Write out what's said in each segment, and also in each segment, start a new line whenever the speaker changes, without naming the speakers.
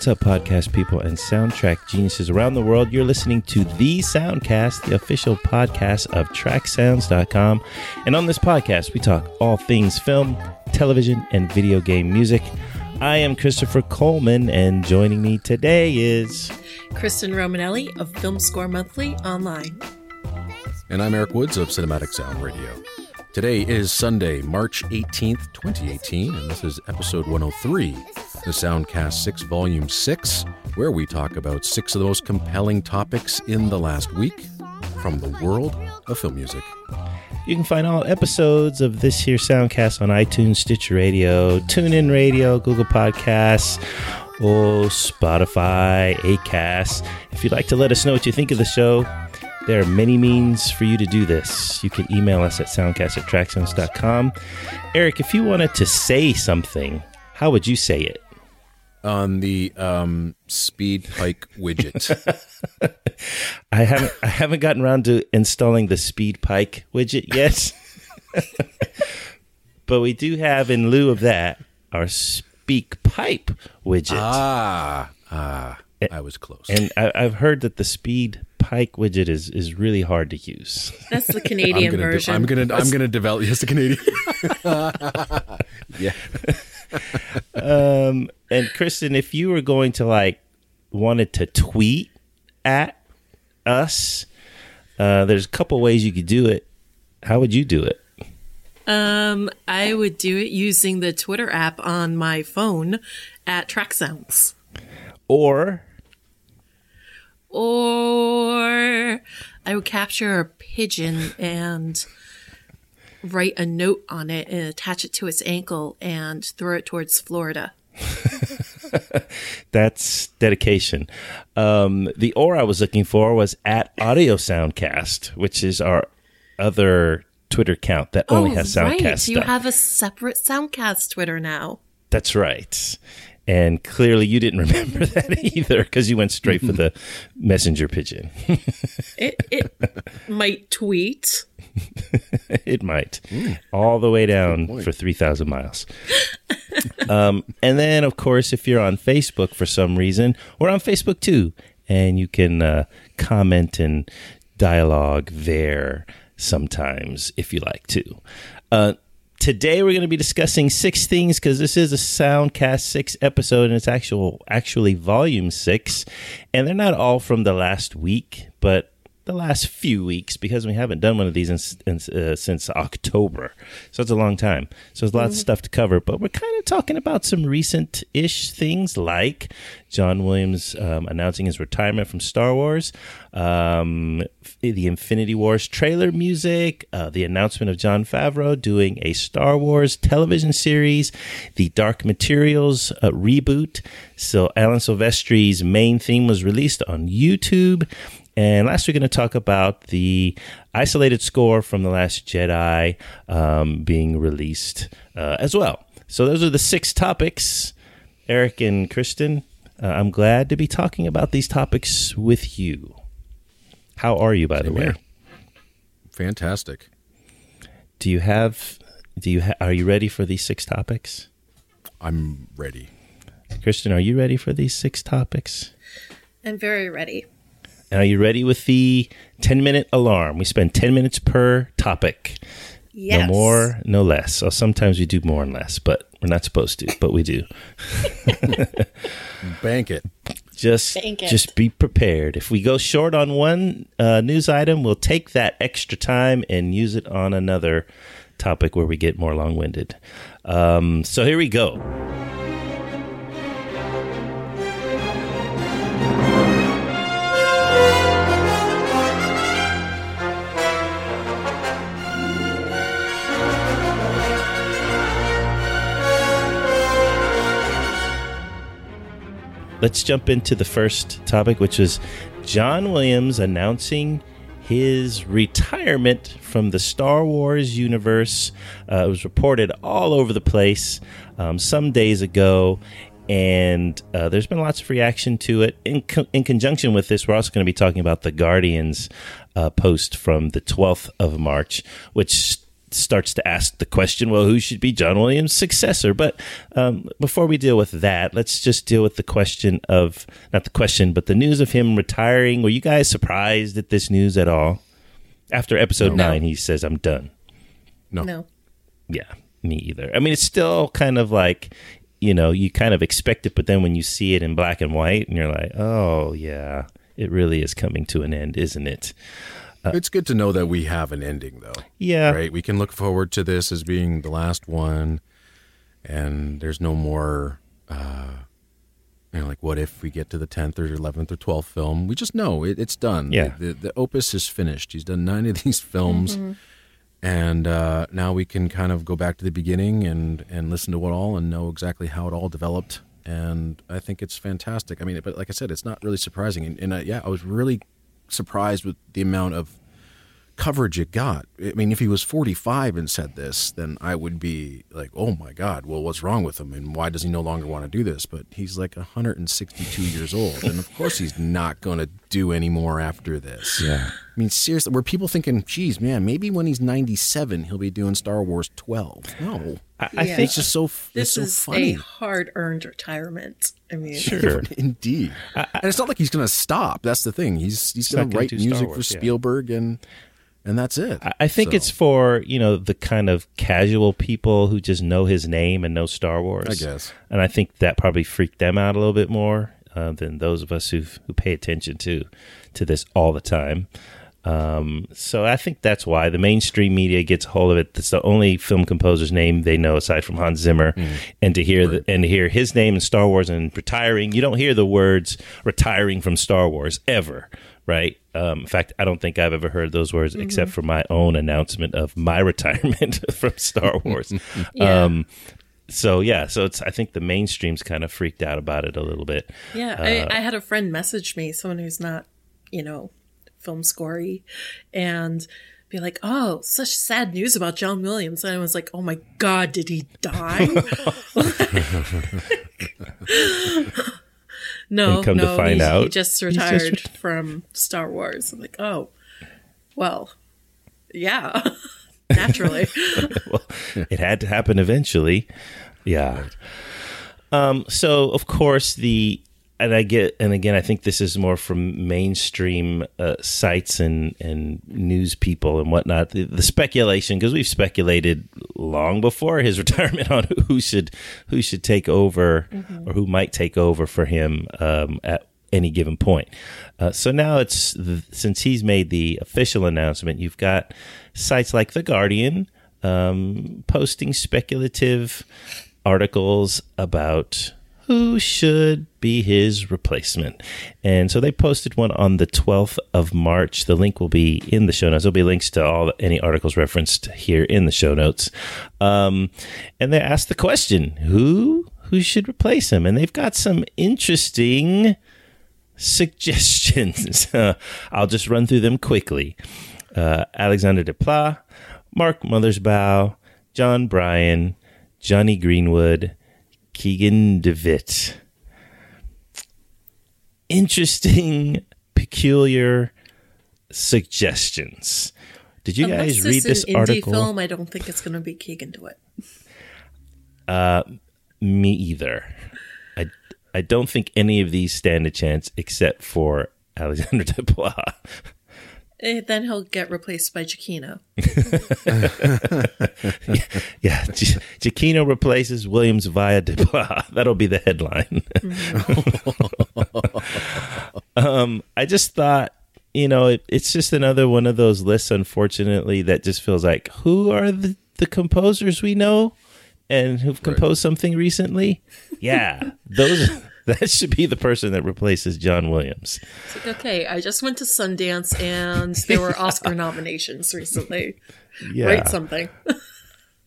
what's up, podcast people and soundtrack geniuses around the world? You're listening to The Soundcast, the official podcast of TrackSounds.com. And on this podcast, we talk all things film, television, and video game music. I am Christopher Coleman, and joining me today is.
Kristen Romanelli of Film Score Monthly online.
And I'm Erik Woods of Cinematic Sound Radio. Today is Sunday, March 18th, 2018, and this is episode 103, the Soundcast 6, Volume 6, where we talk about six of the most compelling topics in the last week from the world of film music.
You can find all episodes of this here Soundcast on iTunes, Stitcher Radio, TuneIn Radio, Google Podcasts, oh, Spotify, Acast. If you'd like to let us know what you think of the show, there are many means for you to do this. You can email us at soundcast at. Erik, if you wanted to say something, how would you say it?
On the um, Speed Pike widget.
I haven't I haven't gotten around to installing the Speed Pike widget yet. but we do have in lieu of that our Speak Pipe widget.
ah, ah, I was close.
and I, I've heard that the Speed Pike widget is is really hard to use.
That's the
I'm
Canadian
gonna, de-
version.
I'm gonna, I'm gonna develop. Yes, the Canadian. yeah.
Um, and Kristen, if you were going to like wanted to tweet at us, uh, there's a couple ways you could do it. How would you do it?
um, I would do it using the Twitter app on my phone at Track Sounds.
Or
Or I would capture a pigeon and write a note on it and attach it to its ankle and throw it towards Florida.
That's dedication. Um, the or I was looking for was at Audio Soundcast, which is our other Twitter account that only has Soundcast
Oh, right. You
stuff.
have a separate Soundcast Twitter now.
That's right. And clearly you didn't remember that either because you went straight for the messenger pigeon.
It, it might tweet.
it might. All the way down for 3,000 miles. um, and then, of course, if you're on Facebook for some reason, we're on Facebook too. And you can uh, comment and dialogue there sometimes if you like to. Uh, today we're going to be discussing six things because this is a Soundcast six episode and it's actual actually volume six, and they're not all from the last week, but the last few weeks because we haven't done one of these in, in, uh, since October, so it's a long time. So there's lots of stuff to cover, but we're kind of talking about some recent-ish things like John Williams um, announcing his retirement from Star Wars, um, the Infinity Wars trailer music, uh, the announcement of Jon Favreau doing a Star Wars television series, the Dark Materials uh, reboot. So Alan Silvestri's main theme was released on YouTube. And last, we're going to talk about the isolated score from The Last Jedi um, being released uh, as well. So, those are the six topics. Erik and Kristen, uh, I'm glad to be talking about these topics with you. How are you, by the way?
here. Fantastic.
Do you have? Do you ha- are you ready for these six topics?
I'm ready.
Kristen, are you ready for these six topics?
I'm very ready.
And are you ready with the 10 minute alarm? We spend 10 minutes per topic.
Yes.
No more, no less. So sometimes we do more and less, but we're not supposed to, but we do.
Bank it.
Just
Bank it.
just be prepared. If we go short on one uh, news item, we'll take that extra time and use it on another topic where we get more long winded. Um, so here we go. Let's jump into the first topic, which was John Williams announcing his retirement from the Star Wars universe. Uh, it was reported all over the place um, some days ago. and uh, there's been lots of reaction to it. In, co- in conjunction with this, we're also going to be talking about the Guardians uh, post from the 12th of March, which starts to ask the question, well, who should be John Williams' successor? But um, before we deal with that, let's just deal with the question of not the question, but the news of him retiring. Were you guys surprised at this news at all? After episode
No.
nine, he says, I'm done.
No.
No.
Yeah, me either. I mean, it's still kind of like, you know, you kind of expect it, but then when you see it in black and white, and you're like, oh, yeah, it really is coming to an end, isn't it?
It's good to know that we have an ending, though.
Yeah.
Right? We can look forward to this as being the last one, and there's no more. Uh, you know, like what if we get to the tenth or eleventh or twelfth film? We just know it, it's done.
Yeah.
the, the opus is finished. He's done nine of these films, and uh, now we can kind of go back to the beginning and and listen to it all and know exactly how it all developed. And I think it's fantastic. I mean, but like I said, it's not really surprising. And, and uh, yeah, I was really surprised with the amount of coverage it got. I mean, if he was 45 and said this, then I would be like, oh my God, well, what's wrong with him? And why does he no longer want to do this? But he's like 162 years old. And of course, he's not going to do any more after this.
Yeah.
I mean, seriously, were people thinking, geez, man, maybe when he's 97, he'll be doing Star Wars 12? No.
I, I
Yeah.
think
It's just so,
This
it's so
is
funny.
a hard earned retirement. I mean,
Sure.
Indeed, and it's not like he's going to stop. That's the thing. He's he's
He's
going to write music
Wars,
for
yeah.
Spielberg, and and that's it.
I- I think
So,
it's for you know the kind of casual people who just know his name and know Star Wars.
I guess.
and I think that probably freaked them out a little bit more uh, than those of us who who pay attention to to this all the time. Um, so I think that's why the mainstream media gets a hold of it. That's the only film composer's name they know aside from Hans Zimmer, and to hear the, and to hear his name in Star Wars and retiring, you don't hear the words retiring from Star Wars ever, right? Um, in fact, I don't think I've ever heard those words except for my own announcement of my retirement from Star Wars.
Yeah.
Um, so yeah, so it's I think the mainstream's kind of freaked out about it a little bit.
Yeah, I, I had a friend message me, someone who's not, you know, film scorey and be like, "Oh, such sad news about John Williams," and I was like, "Oh my god, did he die?" no,
And come to
no,
find
he,
out,
he just
he's just
retired
ret-
from Star Wars. I'm like, "Oh, well, yeah, naturally."
well, it had to happen eventually. Yeah. Um, so of course the and I get and again I think this is more from mainstream uh, sites and and news people and whatnot. The, the speculation because we've speculated long before his retirement on who should who should take over or who might take over for him um, at any given point. Uh, so now it's since he's made the official announcement, you've got sites like the Guardian um, posting speculative articles about who should be his replacement. And so they posted one on the 12th of March. The link will be in the show notes. There'll be links to all any articles referenced here in the show notes. Um, and they asked the question, who who should replace him? And they've got some interesting suggestions. I'll just run through them quickly. Uh, Alexander Desplat, Mark Mothersbaugh, Jon Brion, Jonny Greenwood, Keegan DeWitt. Interesting, peculiar suggestions. Did you
Unless
guys read this
an indie
article?
film, I don't think it's going to be Keegan DeWitt.
Uh, me either. I, I don't think any of these stand a chance except for Alexander Desplat.
Eh, Then he'll get replaced by Giacchino.
Yeah, Gi- Giacchino replaces Williams via Desplat. That'll be the headline. um, I just thought, you know, it, it's just another one of those lists, unfortunately, that just feels like who are the, the composers we know and who've composed something recently? Yeah, those. That should be the person that replaces John Williams.
It's like, okay, I just went to Sundance and there were Oscar nominations recently.
Yeah,
Write something.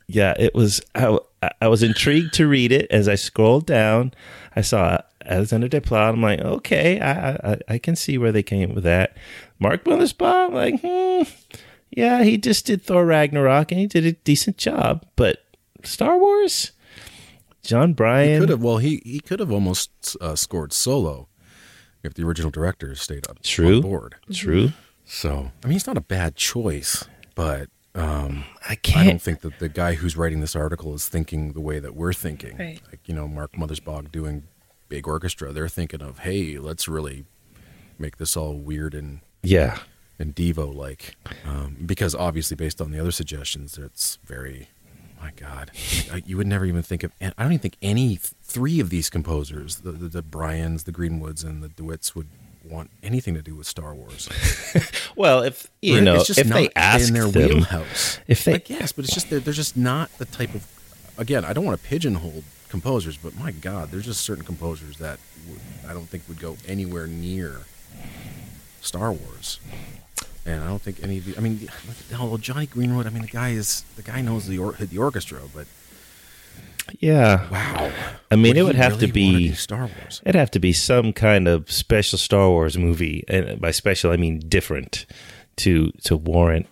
yeah it was I, I was intrigued to read it as i scrolled down i saw alexander desplat i'm like okay i i, I can see where they came with that mark Mothersbaugh, i'm like hmm, yeah he just did thor ragnarok and he did a decent job but star wars Jon Brion.
Could have. Well, he he could have almost uh, scored solo if the original director stayed up
True.
on board.
True.
So I mean, he's not a bad choice, but um,
I
I
can't.
I don't think that the guy who's writing this article is thinking the way that we're thinking.
Right.
Like you know, Mark Mothersbaugh doing big orchestra. They're thinking of, hey, let's really make this all weird and
yeah.
and Devo like, um, because obviously based on the other suggestions, it's very. My God, you would never even think of. and I don't even think any three of these composers, the, the the Brions, the Greenwoods, and the DeWitts, would want anything to do with Star Wars.
Well, if you
Right?
know,
It's just
if they ask
in their
them,
wheelhouse,
if they
like, yes, but it's just they're, they're just not the type of. Again, I don't want to pigeonhole composers, but my God, there's just certain composers that would, I don't think would go anywhere near Star Wars. And I don't think any of you. I mean, the- well, Jonny Greenwood. I mean, the guy is the guy knows the or, the orchestra, but
yeah,
wow.
I mean,
Would
it would have to
really wanna
be-
Star Wars.
it'd have to be some kind of special Star Wars movie, and by special I mean different, to to warrant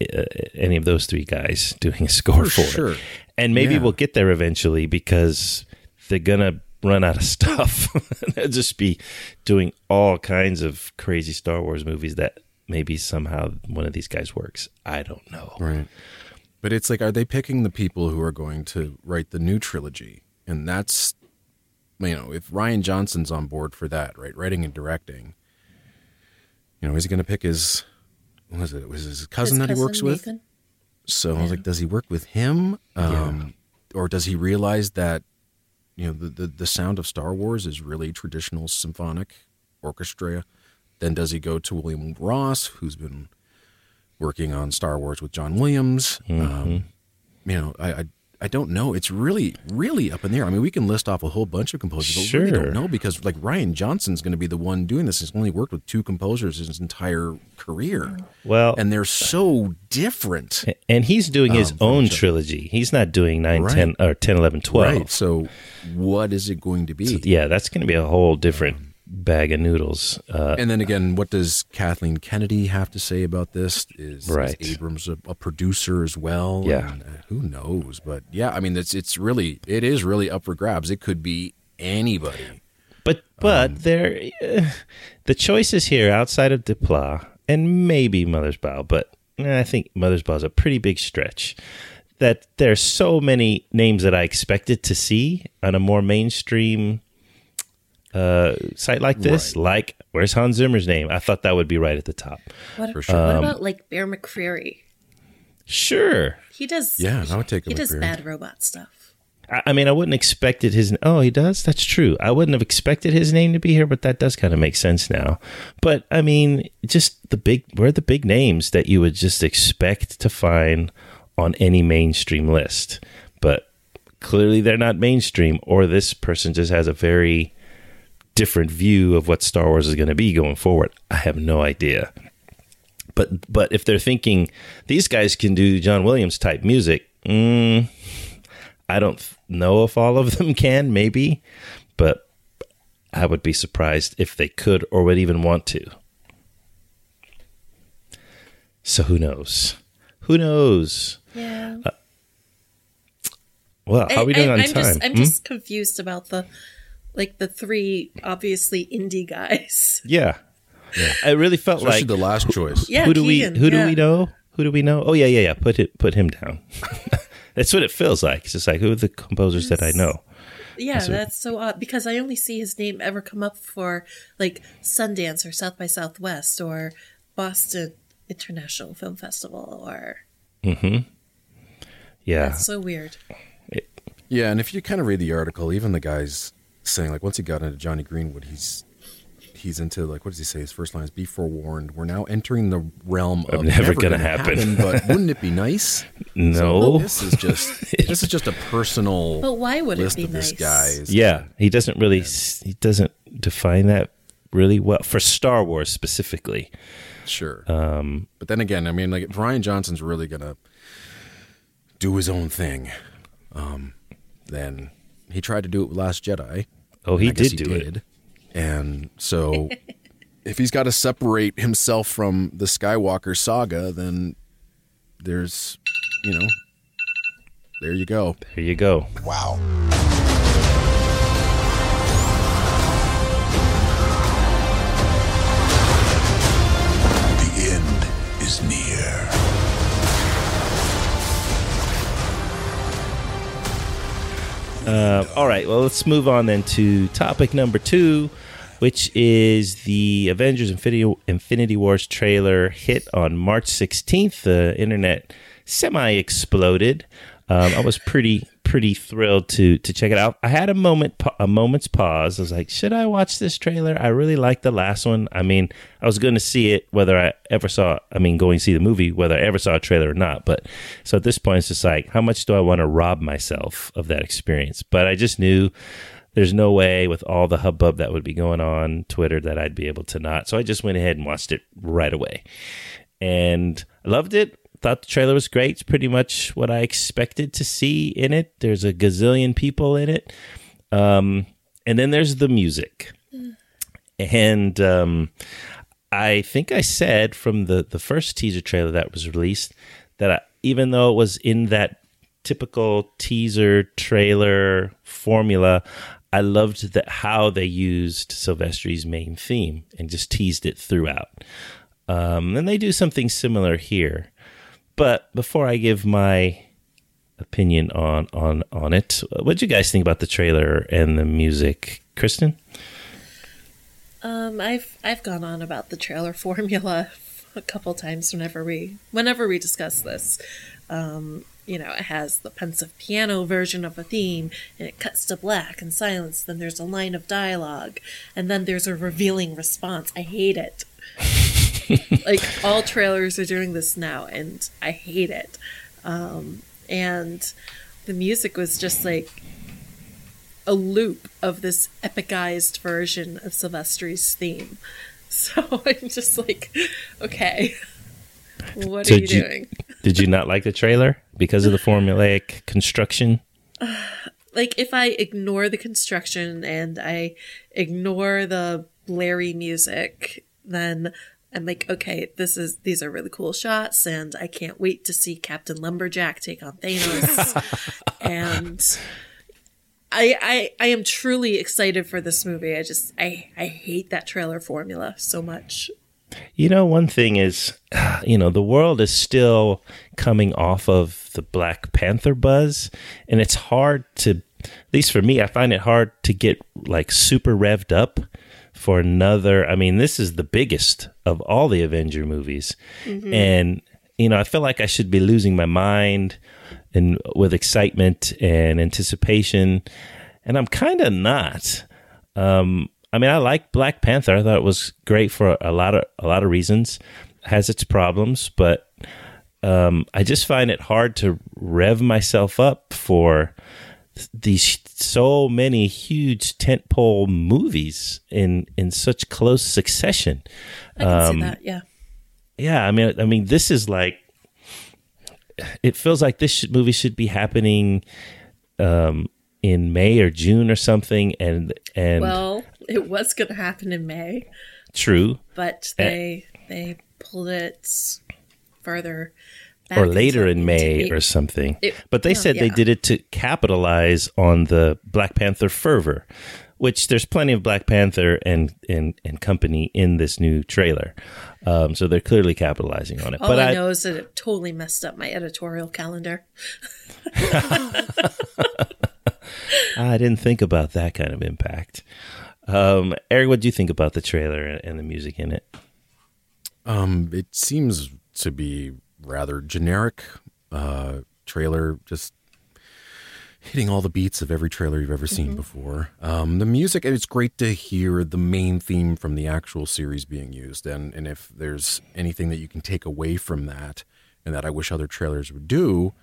uh, any of those three guys doing a score
For
for,
sure.
it. And maybe
Yeah.
we'll get there eventually because they're gonna run out of stuff. They'll just be doing all kinds of crazy Star Wars movies that maybe somehow one of these guys works. I don't know.
Right. But it's like, are they picking the people who are going to write the new trilogy? And that's, you know, if Rian Johnson's on board for that, right, writing and directing, you know, is he going to pick his, what was it? Was it his cousin
His
that he works
cousin,
with?
Nathan?
So I was like, does he work with him? Um, Or does he realize that, you know, the, the, the sound of Star Wars is really traditional symphonic orchestra? Then does he go to William Ross, who's been working on Star Wars with John Williams? Um, you know, I, I I don't know. It's really really up in the air. I mean, we can list off a whole bunch of composers, but we really
Sure.
don't know because like Rian Johnson's going to be the one doing this. He's only worked with two composers his entire career,
Well,
and they're so different.
and he's doing his
Um,
own trilogy. He's not doing 9,
Right.
10, or 10, 11, 12.
Right. So, what is it going to be?
So, yeah, that's going to be a whole different bag of noodles. Uh,
And then again, what does Kathleen Kennedy have to say about this? Is, is Abrams a, a producer as well?
Yeah.
And, uh, who knows? But yeah, I mean, it's it's really it is really up for grabs. It could be anybody.
but but there, uh, the choices here outside of Desplat and maybe Mothersbaugh, but I think Mothersbaugh is a pretty big stretch. That there's so many names that I expected to see on a more mainstream uh, site like this. Like, where's Hans Zimmer's name? I thought that would be right at the top.
What,
For sure.
what
Um,
about like Bear McCreary?
Sure.
He does.
Yeah, I would take a
He does bad robot stuff.
I I mean, I wouldn't expected his. Oh, he does. That's true. I wouldn't have expected his name to be here, but that does kind of make sense now. But I mean, just the big. Where are the big names that you would just expect to find on any mainstream list? But clearly, they're not mainstream, or this person just has a very different view of what Star Wars is going to be going forward. I have no idea. But but if they're thinking these guys can do John Williams type music, mm, I don't know if all of them can, maybe, but I would be surprised if they could or would even want to. So who knows? Who knows?
Yeah.
Well, how are we doing
I,
on
I'm
time?
Just, I'm
Hmm?
just confused about the like the three obviously indie guys.
yeah. I really felt
Especially
like
the last choice.
Yeah,
who do
Keegan,
we who do we know? Who do we know? Oh yeah, yeah, yeah. Put it put him down. That's what it feels like. It's just like who are the composers that I know?
Yeah,
That's what-
that's so odd because I only see his name ever come up for like Sundance or South by Southwest or Boston International Film Festival or mm-hmm.
Yeah.
that's so weird.
Yeah, and if you kind of read the article, even the guys saying like once he got into Jonny Greenwood, he's he's into like what does he say? His first line is "Be forewarned, we're now entering the realm of
never gonna happen."
but wouldn't it be nice?
No.
So this is just this is just a personal
But why would it be
this
nice?
guy's.
Yeah, he doesn't really s he doesn't define that really well for Star Wars specifically.
Sure. Um, but then again, I mean, like if Rian Johnson's really gonna do his own thing, um, then he tried to do it with Last Jedi.
Oh, he
I guess
did do it.
And so, if he's got to separate himself from the Skywalker saga, then there's, you know, there you go.
There you go.
Wow.
Uh, all right, well, let's move on then to topic number two, which is the Avengers Infinity, Infinity Wars trailer hit on March 16th. The internet semi exploded. Um, I was pretty pretty thrilled to to check it out. I had a moment a moment's pause. I was like, should I watch this trailer? I really liked the last one. I mean, I was going to see it whether I ever saw. I mean, going to see the movie whether I ever saw a trailer or not. But so at this point, it's just like, how much do I want to rob myself of that experience? But I just knew there's no way with all the hubbub that would be going on Twitter that I'd be able to not. So I just went ahead and watched it right away, and I loved it thought the trailer was great. It's pretty much what I expected to see in it. There's a gazillion people in it. Um, and then there's the music. And um, I think I said from the, the first teaser trailer that was released that I, even though it was in that typical teaser trailer formula, I loved that how they used Silvestri's main theme and just teased it throughout. Um, and they do something similar here. But before I give my opinion on on on it, what did you guys think about the trailer and the music, Kristen?
Um, I've I've gone on about the trailer formula a couple times whenever we whenever we discuss this. Um, you know, it has the pensive piano version of a theme, and it cuts to black and silence. Then there's a line of dialogue, and then there's a revealing response. I hate it. like all trailers are doing this now, and I hate it. Um, and the music was just like a loop of this epicized version of Silvestri's theme. So I'm just like, okay, what so are you, you doing?
did you not like the trailer because of the formulaic construction?
like if I ignore the construction and I ignore the blary music, then I'm like, okay, this is these are really cool shots, and I can't wait to see Captain Lumberjack take on Thanos. and I, I I am truly excited for this movie. I just I I hate that trailer formula so much.
You know, one thing is, you know, the world is still coming off of the Black Panther buzz, and it's hard to, at least for me, I find it hard to get like super revved up for another. I mean, this is the biggest of all the Avenger movies, mm-hmm. and you know, I feel like I should be losing my mind and with excitement and anticipation, and I'm kind of not. Um, I mean, I like Black Panther. I thought it was great for a lot of a lot of reasons. It has its problems, but um, I just find it hard to rev myself up for these so many huge tentpole movies in in such close succession.
I can um, see that. Yeah.
Yeah, I mean, I mean, this is like it feels like this should, movie should be happening um, in May or June or something, and and
well, it was going to happen in May.
True,
but they they pulled it further
or later in May or something. It, but they said yeah. they did it to capitalize on the Black Panther fervor, which there's plenty of Black Panther and and, and company in this new trailer. Um, so they're clearly capitalizing on it.
All but I, I know is that it totally messed up my editorial calendar.
I didn't think about that kind of impact. Um, Erik, what do you think about the trailer and the music in it?
Um, it seems to be rather generic uh, trailer, just hitting all the beats of every trailer you've ever seen mm-hmm. before. Um, the music, it's great to hear the main theme from the actual series being used. And, and if there's anything that you can take away from that, and that I wish other trailers would do,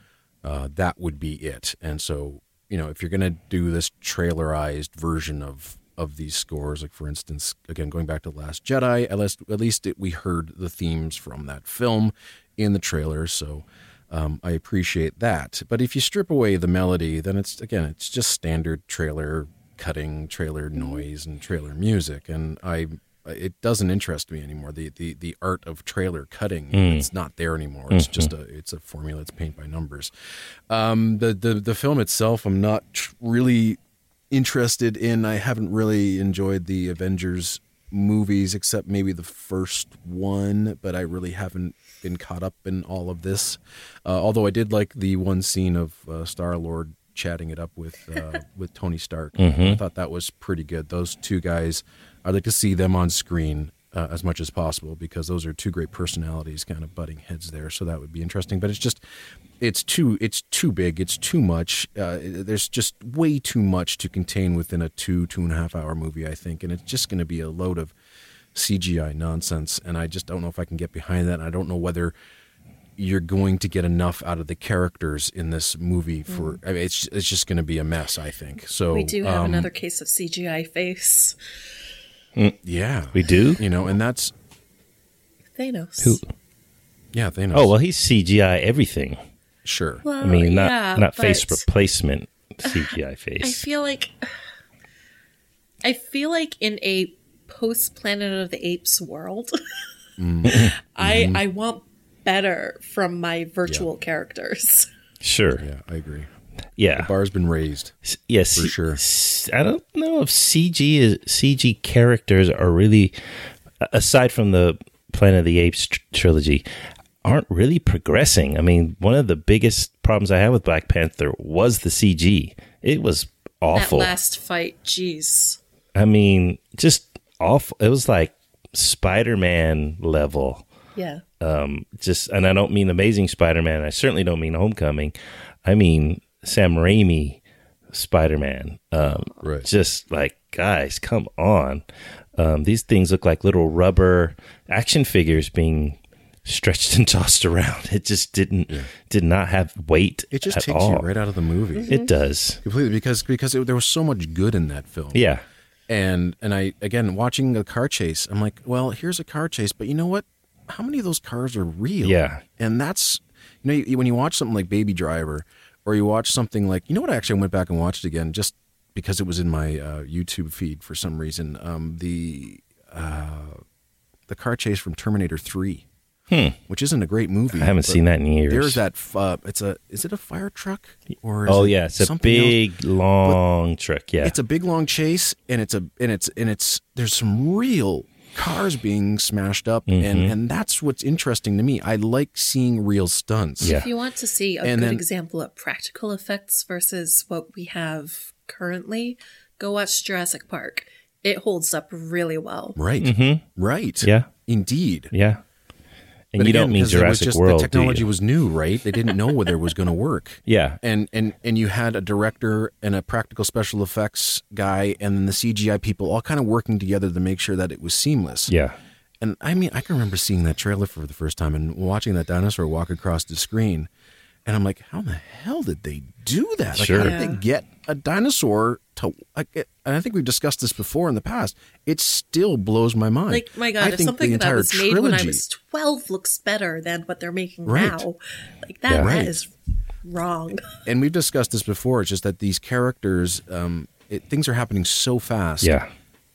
uh, that would be it. And so, you know, if you're going to do this trailerized version of of these scores. Like for instance, again going back to the Last Jedi, at least at least it, we heard the themes from that film in the trailer, so um, I appreciate that. But if you strip away the melody, then it's again it's just standard trailer cutting, trailer noise, and trailer music, and I it doesn't interest me anymore. The the, the art of trailer cutting mm. it's not there anymore. It's mm-hmm. just a it's a formula. It's paint by numbers. Um, the the the film itself, I'm not really interested in. I haven't really enjoyed the Avengers movies except maybe the first one, but I really haven't been caught up in all of this. Uh, although I did like the one scene of uh, Star Lord chatting it up with uh, with Tony Stark. I thought that was pretty good. Those two guys, I'd like to see them on screen uh, as much as possible because those are two great personalities, kind of butting heads there. So that would be interesting. But it's just, it's too, it's too big. It's too much. Uh, there's just way too much to contain within a two, two and a half hour movie. I think, and it's just going to be a load of CGI nonsense. And I just don't know if I can get behind that. And I don't know whether you're going to get enough out of the characters in this movie for I mean, it's it's just going to be a mess i think so
We do have
um,
another case of CGI face.
yeah
We do?
you know and that's
Thanos.
Who?
yeah they know
Oh well, he's CGI everything.
sure
Well,
I mean, not
yeah,
not
but
face replacement CGI face.
I feel like I feel like in a post Planet of the Apes world,
Mm-hmm.
I I want better from my virtual characters.
Sure.
yeah i agree
Yeah.
the bar's been raised
Yes, yeah,
For
C-
sure.
s- I don't know if CG is CG characters are really, aside from the Planet of the Apes tr- trilogy, aren't really progressing. I mean, one of the biggest problems I had with Black Panther was the CG. It was awful.
That last fight, jeez.
I mean, just awful. It was like Spider Man level.
Yeah.
um, just and I don't mean Amazing Spider-Man. I certainly don't mean Homecoming. I mean Sam Raimi Spider-Man. Um,
Right.
Just like guys, come on. Um, these things look like little rubber action figures being stretched and tossed around. It just didn't did not have weight.
it just
at
takes
all.
you right out of the movie
It does.
completely because because it, there was so much good in that film
Yeah.
And and i again watching a car chase i'm like well here's a car chase but you know what? How many of those cars are real?
Yeah.
and that's you know you, when you watch something like baby driver or you watch something like you know what? I actually i went back and watched it again just because it was in my uh, youtube feed for some reason. Um, the uh, the car chase from terminator 3 which isn't a great movie
Hmm. I haven't seen that in years.
there's that uh, it's a is it a fire truck or is
Oh
it
yeah, it's a
something else?
big long truck. Yeah.
it's a big long chase and it's a and it's and it's there's some real cars being smashed up
Mm-hmm.
and and that's what's interesting to me i like seeing real stunts
Yeah.
If you want to see a
And
good
then-
example of practical effects versus what we have currently, go watch Jurassic Park. It holds up really well.
right right
Mm-hmm. Right. yeah.
indeed
Yeah. And
But
you
again,
don't mean
because it was
Jurassic
just
World,
the technology was new right they didn't know whether it was going to work
Yeah.
and and and you had a director and a practical special effects guy and then the cgi people all kind of working together to make sure that it was seamless
Yeah.
And I mean, I can remember seeing that trailer for the first time and watching that dinosaur walk across the screen. And I'm like, how in the hell did they do that? Like,
Sure.
how did they get a dinosaur to, like, and I think we've discussed this before in the past. It still blows my mind.
Like my
I
god, if
think
something
the
that
entire
was made when I
trilogy-
was twelve looks better than what they're making
Right.
now, like that,
Yeah.
that
Right.
is wrong.
and we've discussed this before. It's just that these characters, um, it, things are happening so fast.
Yeah.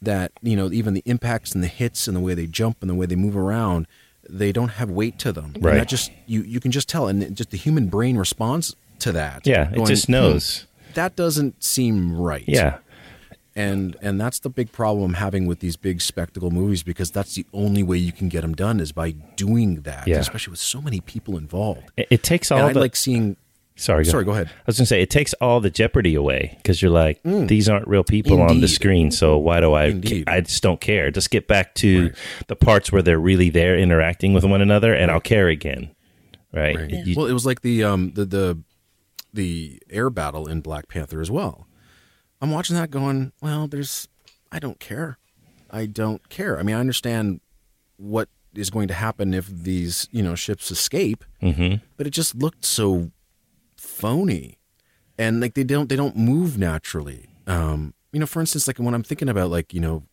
that you know even the impacts and the hits and the way they jump and the way they move around they don't have weight to them And
Right.
that just you you can just tell and just the human brain responds to that
Yeah. It
going,
just
"Hmm,
knows.
That doesn't seem right
Yeah.
and and that's the big problem I'm having with these big spectacle movies because that's the only way you can get them done is by doing that
Yeah.
especially with so many people involved
It, it takes all
and I
the
like seeing
sorry.
sorry, go ahead.
I was gonna say it takes all the jeopardy away because you're like these aren't real people on the
Mm.
Screen. So why do I?
Indeed.
I just don't care. Just get back to the parts where they're really there interacting with one another, and I'll care again. Right?
Right.
You-
well, it was like the um the the the air battle in Black Panther as well. I'm watching that going, well, there's I don't care. I don't care. I mean, I understand what is going to happen if these, you know, ships escape,
Mhm.
but it just looked so phony. And like they don't they don't move naturally. Um, you know, for instance, like when I'm thinking about like, you know,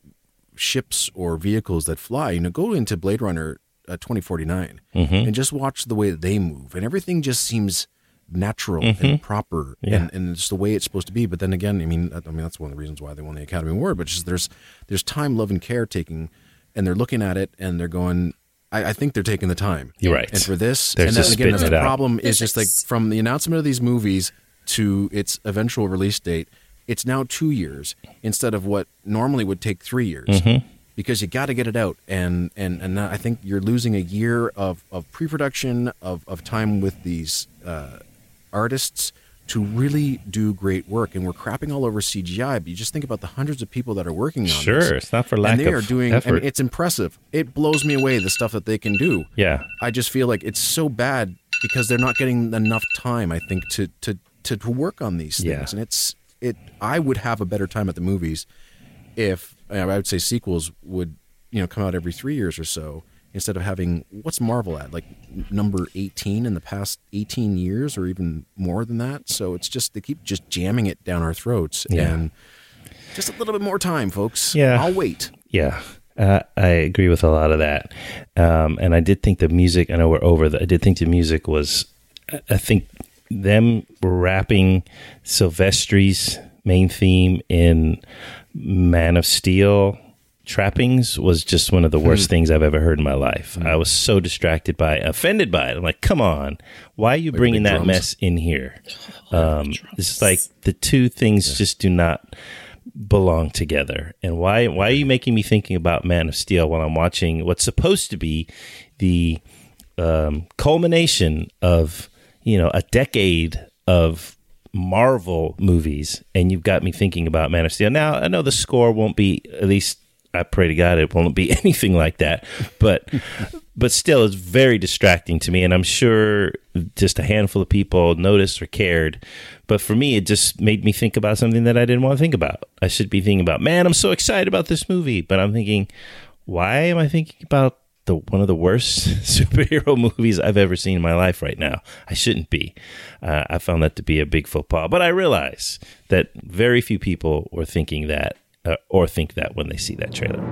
ships or vehicles that fly, you know, go into Blade Runner uh, 2049 and just watch the way that they move, and everything just seems natural and proper,
Yeah.
and, and it's the way it's supposed to be. But then again, I mean, I mean that's one of the reasons why they won the Academy Award. But just there's there's time, love, and care taking, and they're looking at it and they're going. I, I think they're taking the time.
You're right.
And for this,
They're
and
just
then again,
spitting
the
it out.
problem is just like from the announcement of these movies to its eventual release date, it's now two years instead of what normally would take three years.
Mm-hmm.
Because you got to get it out, and and and I think you're losing a year of, of pre-production of, of time with these uh, artists to really do great work. And we're crapping all over CGI, but you just think about the hundreds of people that are working on
Sure,
this.
it's not for lack
and they
of
are doing. I
effort.
mean, it's impressive. It blows me away the stuff that they can do.
Yeah.
I just feel like it's so bad because they're not getting enough time. I think to to to, to work on these things,
Yeah.
and it's it. I would have a better time at the movies if I would say sequels would you know come out every three years or so instead of having what's Marvel at like number eighteen in the past eighteen years or even more than that. So it's just they keep just jamming it down our throats
Yeah.
and. Just a little bit more time, folks.
Yeah.
I'll wait.
Yeah, uh, I agree with a lot of that. Um, and I did think the music, I know we're over the, I did think the music was, I- I think them wrapping Silvestri's main theme in Man of Steel trappings was just one of the worst things I've ever heard in my life. I was so distracted by it, offended by it. I'm like, come on, why are you bringing that
drums.
mess in here? Um, it's like the two things just do not belong together. And why why are you making me thinking about Man of Steel while I'm watching what's supposed to be the um, culmination of you know a decade of Marvel movies, and you've got me thinking about Man of Steel. Now I know the score won't be at least. I pray to God it won't be anything like that, but but still, it's very distracting to me, and I'm sure just a handful of people noticed or cared. But for me, it just made me think about something that I didn't want to think about. I should be thinking about, man, I'm so excited about this movie, but I'm thinking, why am I thinking about the one of the worst superhero movies I've ever seen in my life right now? I shouldn't be. Uh, I found that to be a big faux pas, but I realize that very few people were thinking that uh, or think that when they see that trailer.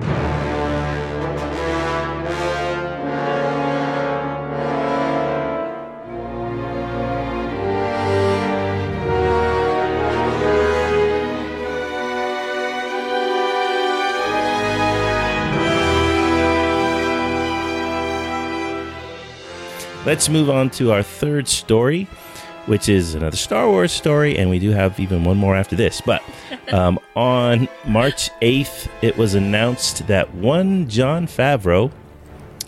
Let's move on to our third story, which is another Star Wars story, and we do have even one more after this. But um, on March 8th, it was announced that one Jon Favreau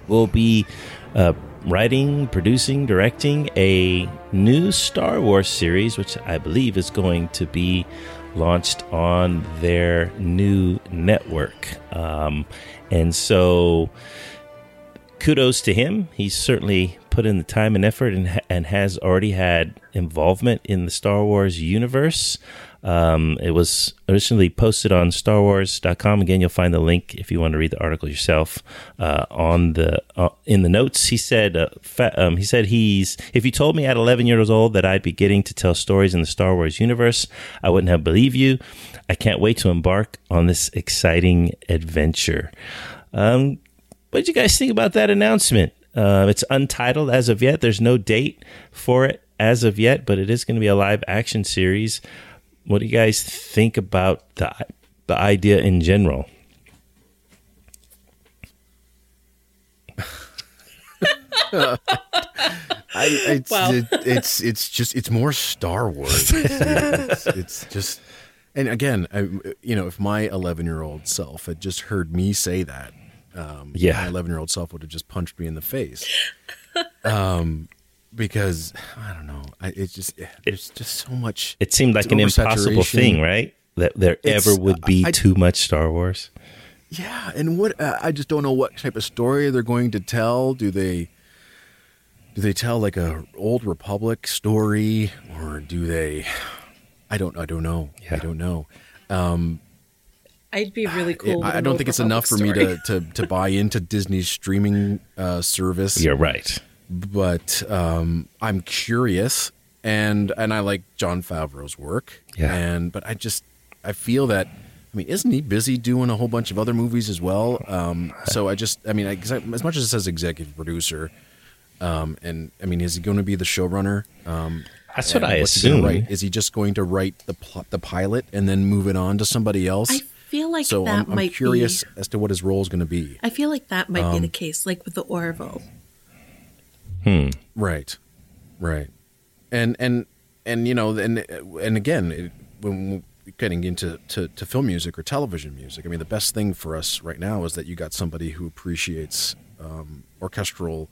will be uh, writing, producing, directing a new Star Wars series, which I believe is going to be launched on their new network. Um, and so kudos to him. He's certainly put in the time and effort and, and has already had involvement in the Star Wars universe. Um, it was originally posted on StarWars.com. Again, you'll find the link if you want to read the article yourself uh, on the uh, in the notes. He said uh, fa- um, he said he's if you told me at 11 years old that I'd be getting to tell stories in the Star Wars universe, I wouldn't have believed you. I can't wait to embark on this exciting adventure. Um, what did you guys think about that announcement? Uh, it's untitled as of yet. There's no date for it as of yet, but it is going to be a live action series. What do you guys think about the the idea in general?
I, it's,
Wow.
it, it's it's just it's more Star Wars. it's, it's just, and again, I, you know, if my 11 year old self had just heard me say that, um,
Yeah.
my 11 year old self would have just punched me in the face. Um, because I don't know, I, it's just there's just so much.
It seemed like an impossible thing, right? That there
It's-
ever would be
I-
too much Star Wars.
Yeah, and what uh, I just don't know what type of story they're going to tell. Do they do they tell like a old Republic story, or do they? I don't. I don't know. I don't know.
I'd be really cool. with
I, I don't think it's
Republic
enough for me to, to to buy into Disney's streaming uh, service.
You're right.
but um, I'm curious, and and I like Jon Favreau's work.
Yeah.
And but I just I feel that I mean, isn't he busy doing a whole bunch of other movies as well? Um, so I just I mean, I, as much as it says executive producer, um, and I mean, is he going to be the showrunner? Um,
That's what I
what's he
assume.
write? Is he just going to write the pl- the pilot and then move it on to somebody else?
I feel like
so
that
I'm, I'm
might
curious
be.
as to what his role is going to be.
I feel like that might be
Um,
the case, like with the Orville.
Right, right, and and and you know, and and again, it, when we're getting into to, to film music or television music, I mean, the best thing for us right now is that you got somebody who appreciates um, orchestral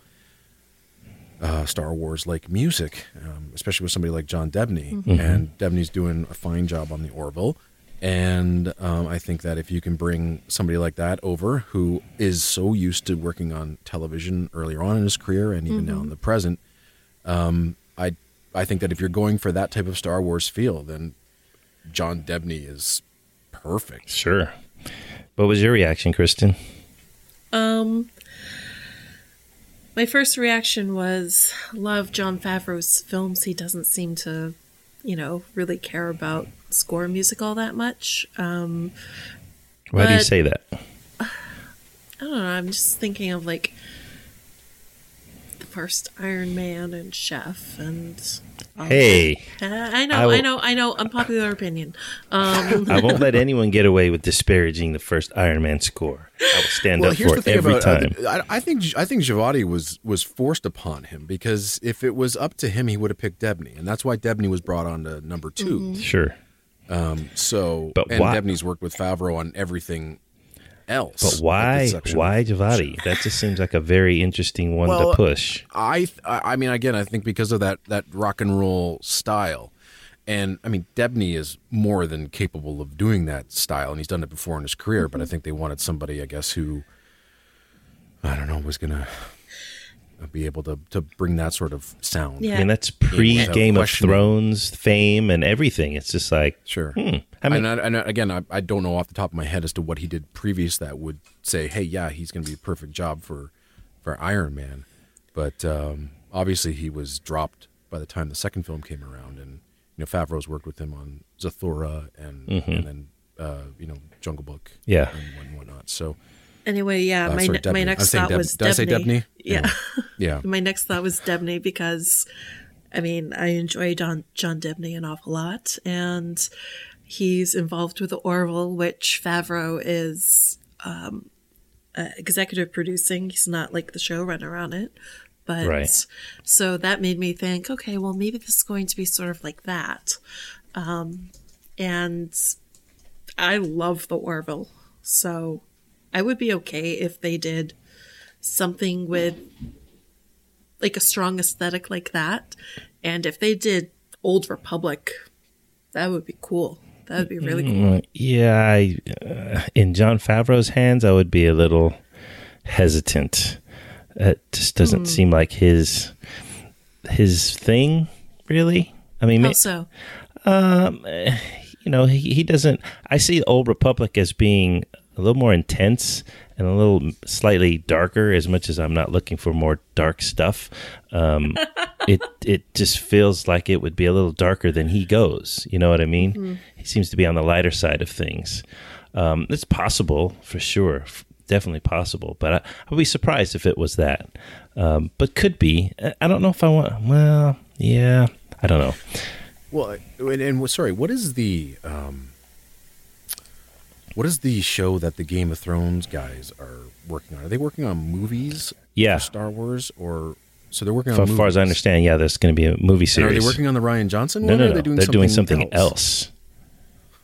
uh, Star Wars like music, um, especially with somebody like John Debney.
Mm-hmm.
And Debney's doing a fine job on the Orville. And um, I think that if you can bring somebody like that over who is so used to working on television earlier on in his career and even now in the present, um, I I think that if you're going for that type of Star Wars feel, then John Debney is perfect.
Sure. What was your reaction, Kristen?
Um, my first reaction was love Jon Favreau's films. He doesn't seem to, you know, really care about score music all that much. Um,
Why do you say that?
I don't know. I'm just thinking of like first Iron Man and Chef, and
Hey,
Uh, I know,
I
I, know, I know. Unpopular opinion. Um,
I won't let anyone get away with disparaging the first Iron Man score. I will stand up for it every time.
I, I think I think Djawadi was was forced upon him because if it was up to him, he would have picked Debney, and that's why Debney was brought on to number 2
Sure.
So,
But
and
why-
Debney's worked with Favreau on everything else.
But why?
the exception of-
Why Djawadi? That just seems like a very interesting one
Well,
to push.
I I I mean, again, I think because of that that rock and roll style, and I mean, Debney is more than capable of doing that style, and he's done it before in his career. But I mm-hmm. think they wanted somebody, I guess, who I don't know was gonna be able to to bring that sort of sound.
Yeah.
I mean, that's pre Game of. Thrones fame and everything. It's just like,
Sure.
hmm. I mean,
and, I, and again, I, I don't know off the top of my head as to what he did previous that would say, "Hey, yeah, he's going to be a perfect job for for Iron Man." But um, obviously, he was dropped by the time the second film came around, and you know, Favreau's worked with him on Zathura and and then uh, you know, Jungle Book,
Mm-hmm. Yeah.
and whatnot. So
anyway, yeah.
Uh,
my
sorry,
ne- my
Debney. I
next
was
thought
Deb-
was
did I say
Debney.
Debney?
Yeah.
yeah,
my next thought was Debney because, I mean, I enjoy John John Debney an awful lot, and he's involved with the Orville, which Favreau is um, uh, executive producing. He's not like the showrunner on it, but
Right.
so that made me think, okay, well, maybe this is going to be sort of like that, um, and I love the Orville, so I would be okay if they did something with like a strong aesthetic like that. And if they did Old Republic, that would be cool. That would be really cool.
Uh, yeah, I, uh, in Jon Favreau's hands, I would be a little hesitant. It just doesn't seem like his his thing, really. I mean, ma-
Also,
um, eh, you know, he, he doesn't. I see Old Republic as being a little more intense and a little slightly darker. As much as I'm not looking for more dark stuff, um, it it just feels like it would be a little darker than he goes. You know what I mean? He seems to be on the lighter side of things. Um, it's possible for sure, definitely possible. But I, I would be surprised if it was that. Um, but could be. I- I don't know if I want. Well, yeah, I don't know.
Well, and, and sorry, what is the um, what is the show that the Game of Thrones guys are working on? Are they working on movies?
Yeah.
for Star Wars, or so they're working
So
on.
as far as I understand, yeah, there's going to be a movie
And
series.
are they working on the Rian Johnson
no,
one?
no,
or
no.
Are they doing
They're
something
doing something else.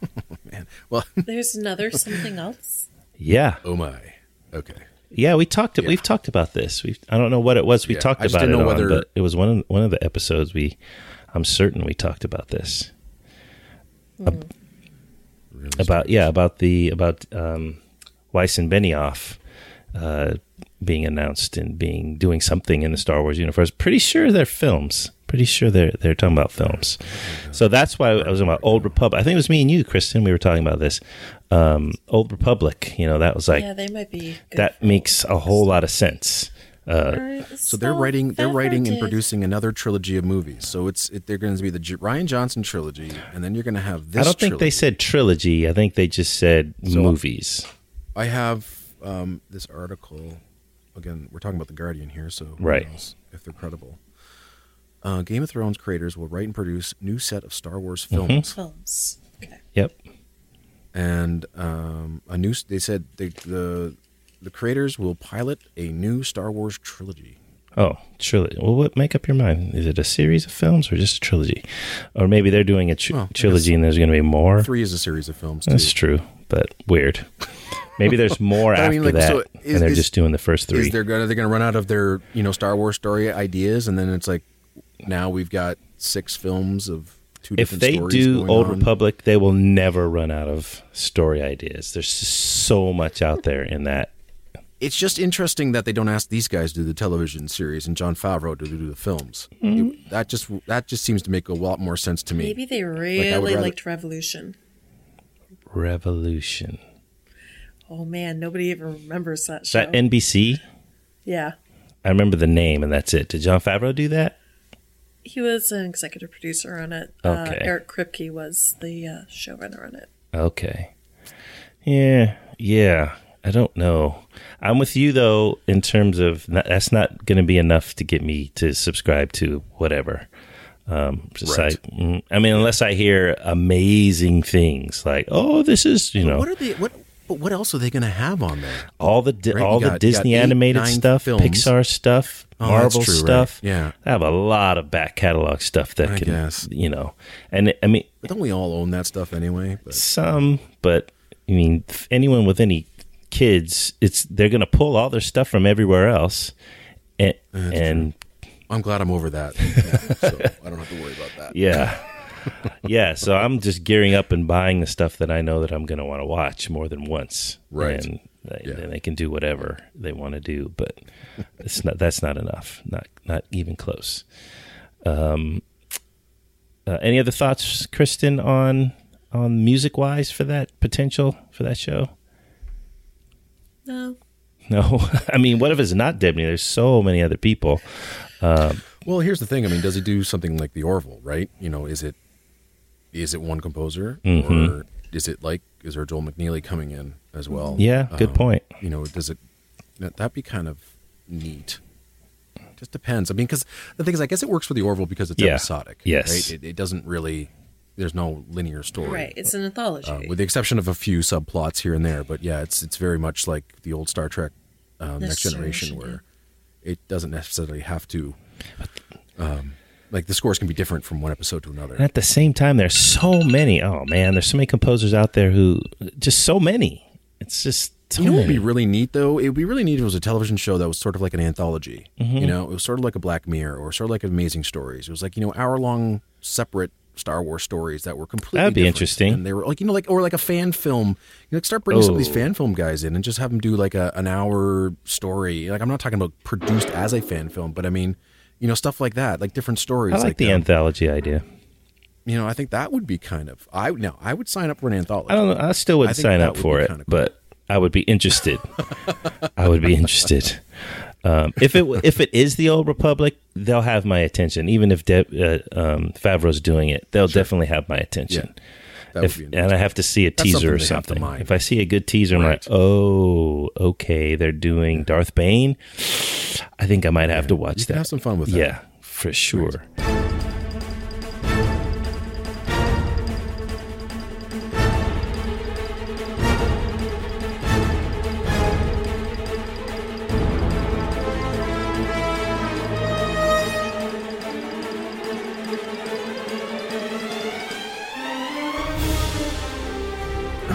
Man, well,
there's another something else.
Yeah,
oh my. Okay.
yeah. We talked. We've talked about this. We I don't know what it was. We
Yeah,
talked
I just
about it
didn't know
on,
whether-
but it was one of one of the episodes. We, I'm certain we talked about this. Hmm. Ab- about yeah, about the about um, Weiss and Benioff uh, being announced and being doing something in the Star Wars universe. Pretty sure they're films. Pretty sure they're they're talking about films. So that's why I was talking about Old Republic. I think it was me and you, Kristen. We were talking about this. Um, Old Republic. You know, that was like
yeah, they might be. Good
that
for
makes a whole lot of sense. Uh,
So they're writing, they're writing and producing another trilogy of movies. So it's it, they're going to be the J- Rian Johnson trilogy, and then you're going to have this.
I don't think they said trilogy. I think they just said
So-
movies.
I have um, this article. Again, we're talking about the Guardian here, so who
Right.
knows if they're credible. Uh, Game of Thrones creators will write and produce new set of Star Wars films,
films. Okay.
Yep.
and um, a new. They said they, the the creators will pilot a new Star Wars trilogy.
Oh, trilogy. Well, what? Make up your mind. Is it a series of films or just a trilogy? Or maybe they're doing a tr-
Well,
trilogy and there's going to be more.
Three is a series of films. Too.
That's true, but weird. Maybe there's more
But I
after
mean, like,
that,
so is-
and they're
is-
just doing the first three.
Is they're they're gonna run out of their you know Star Wars story ideas, and then it's like now we've got six films of two
if
different
they
stories
do Old
on.
Republic, they will never run out of story ideas. There's so much out there in that.
It's just interesting that they don't ask these guys to do the television series and Jon Favreau to do the films.
Mm-hmm.
It- that just that just seems to make a lot more sense to me.
Maybe they
I would
really
rather-
liked Revolution.
Revolution.
Oh man, nobody even remembers that
Is
show.
that NBC?
yeah,
I remember the name, and that's it. Did Jon Favreau do that?
he was an executive producer on it. Uh,
Okay.
Eric Kripke was the uh, showrunner on it.
Okay. Yeah, yeah. I don't know. I'm with you though in terms of not, that's not going to be enough to get me to subscribe to whatever. Um, just
Right.
like, mm, I mean, unless I hear amazing things like, "Oh, this is you know
What are they? What? But what else are they going to have on there?
all the di-
Right,
all the
got- got
Disney
eight,
animated stuff,
films.
Pixar stuff,
Oh,
Marvel
true, right.
stuff.
Yeah.
I have a lot of back catalog stuff that
I
can,
guess.
you know, and I mean,
But don't we all own that stuff anyway? But
some, but I mean, anyone with any kids, it's they're going to pull all their stuff from everywhere else, and, and
I'm glad I'm over that, now, so I don't have to worry about that.
yeah, yeah. So I'm just gearing up and buying the stuff that I know that I'm going to want to watch more than once,
Right.
And they,
Yeah.
then they can do whatever they want to do, but it's not. That's not enough. Not not even close. Um. Uh, any other thoughts, Kristen, on on music wise for that potential for that show?
No,
No, I mean, what if it's not Debney? There's so many other people.
Well, here's the thing. I mean, does he do something like the Orville? Right? You know, is it is it one composer
Mm-hmm.
or is it like is there Joel McNeely coming in as well?
Yeah, good
Um,
point.
You know, does it that'd be kind of neat? Just depends. I mean, because the thing is, I guess it works for the Orville because it's
Yeah.
episodic.
Yes.
right? It, it doesn't really. There's no linear story.
right. It's an anthology.
Uh, with the exception of a few subplots here and there, but yeah, it's it's very much like the old Star Trek um, Next,
Next
Generation,
Generation,
where it doesn't necessarily have to. Um, like the scores can be different from one episode to another.
And at the same time, there's so many. Oh man, there's so many composers out there who just so many. It's just so
You know what would be really neat though? It would be really neat if it was a television show that was sort of like an anthology.
Mm-hmm.
You know, it was sort of like a Black Mirror or sort of like Amazing Stories. It was like you know hour long separate Star Wars stories that were completely
That'd be interesting.
And they were like you know like or like a fan film. You know, like start bringing some of these
Oh.
fan film guys in and just have them do like a an hour story. Like I'm not talking about produced as a fan film, but I mean. You know stuff like that, like different stories.
I like the
that.
anthology idea.
You know, I think that would be kind of. I no, I would sign up for an anthology.
I don't know. I still would
I
sign up for it,
cool.
but I would be interested. I would be interested. Um, if it if it is the old Republic, they'll have my attention. Even if De- uh, um, Favreau's doing it, they'll definitely have my attention.
That
If,
would be
and I have to see a
That's
teaser or
something to
something. If I see a good teaser, I'm like, oh, okay, they're doing Darth Bane. I think I might have to watch
You
that.
have some fun with that.
Yeah, for sure.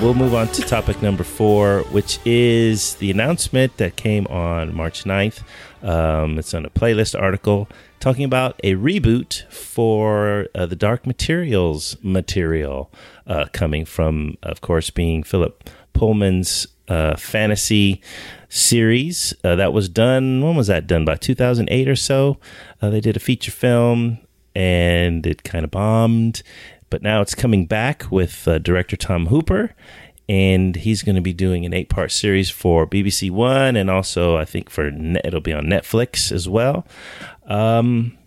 We'll move on to topic number four, which is the announcement that came on March 9th. Um, it's on a playlist article talking about a reboot for uh, the Dark Materials material uh, coming from, of course, being Philip Pullman's uh, fantasy series uh, that was done. When was that done? By 2008 or so. Uh, they did a feature film and it kind of bombed. But now it's coming back with uh, director Tom Hooper, and he's going to be doing an eight-part series for BBC One, and also I think for it'll be on Netflix as well. Um,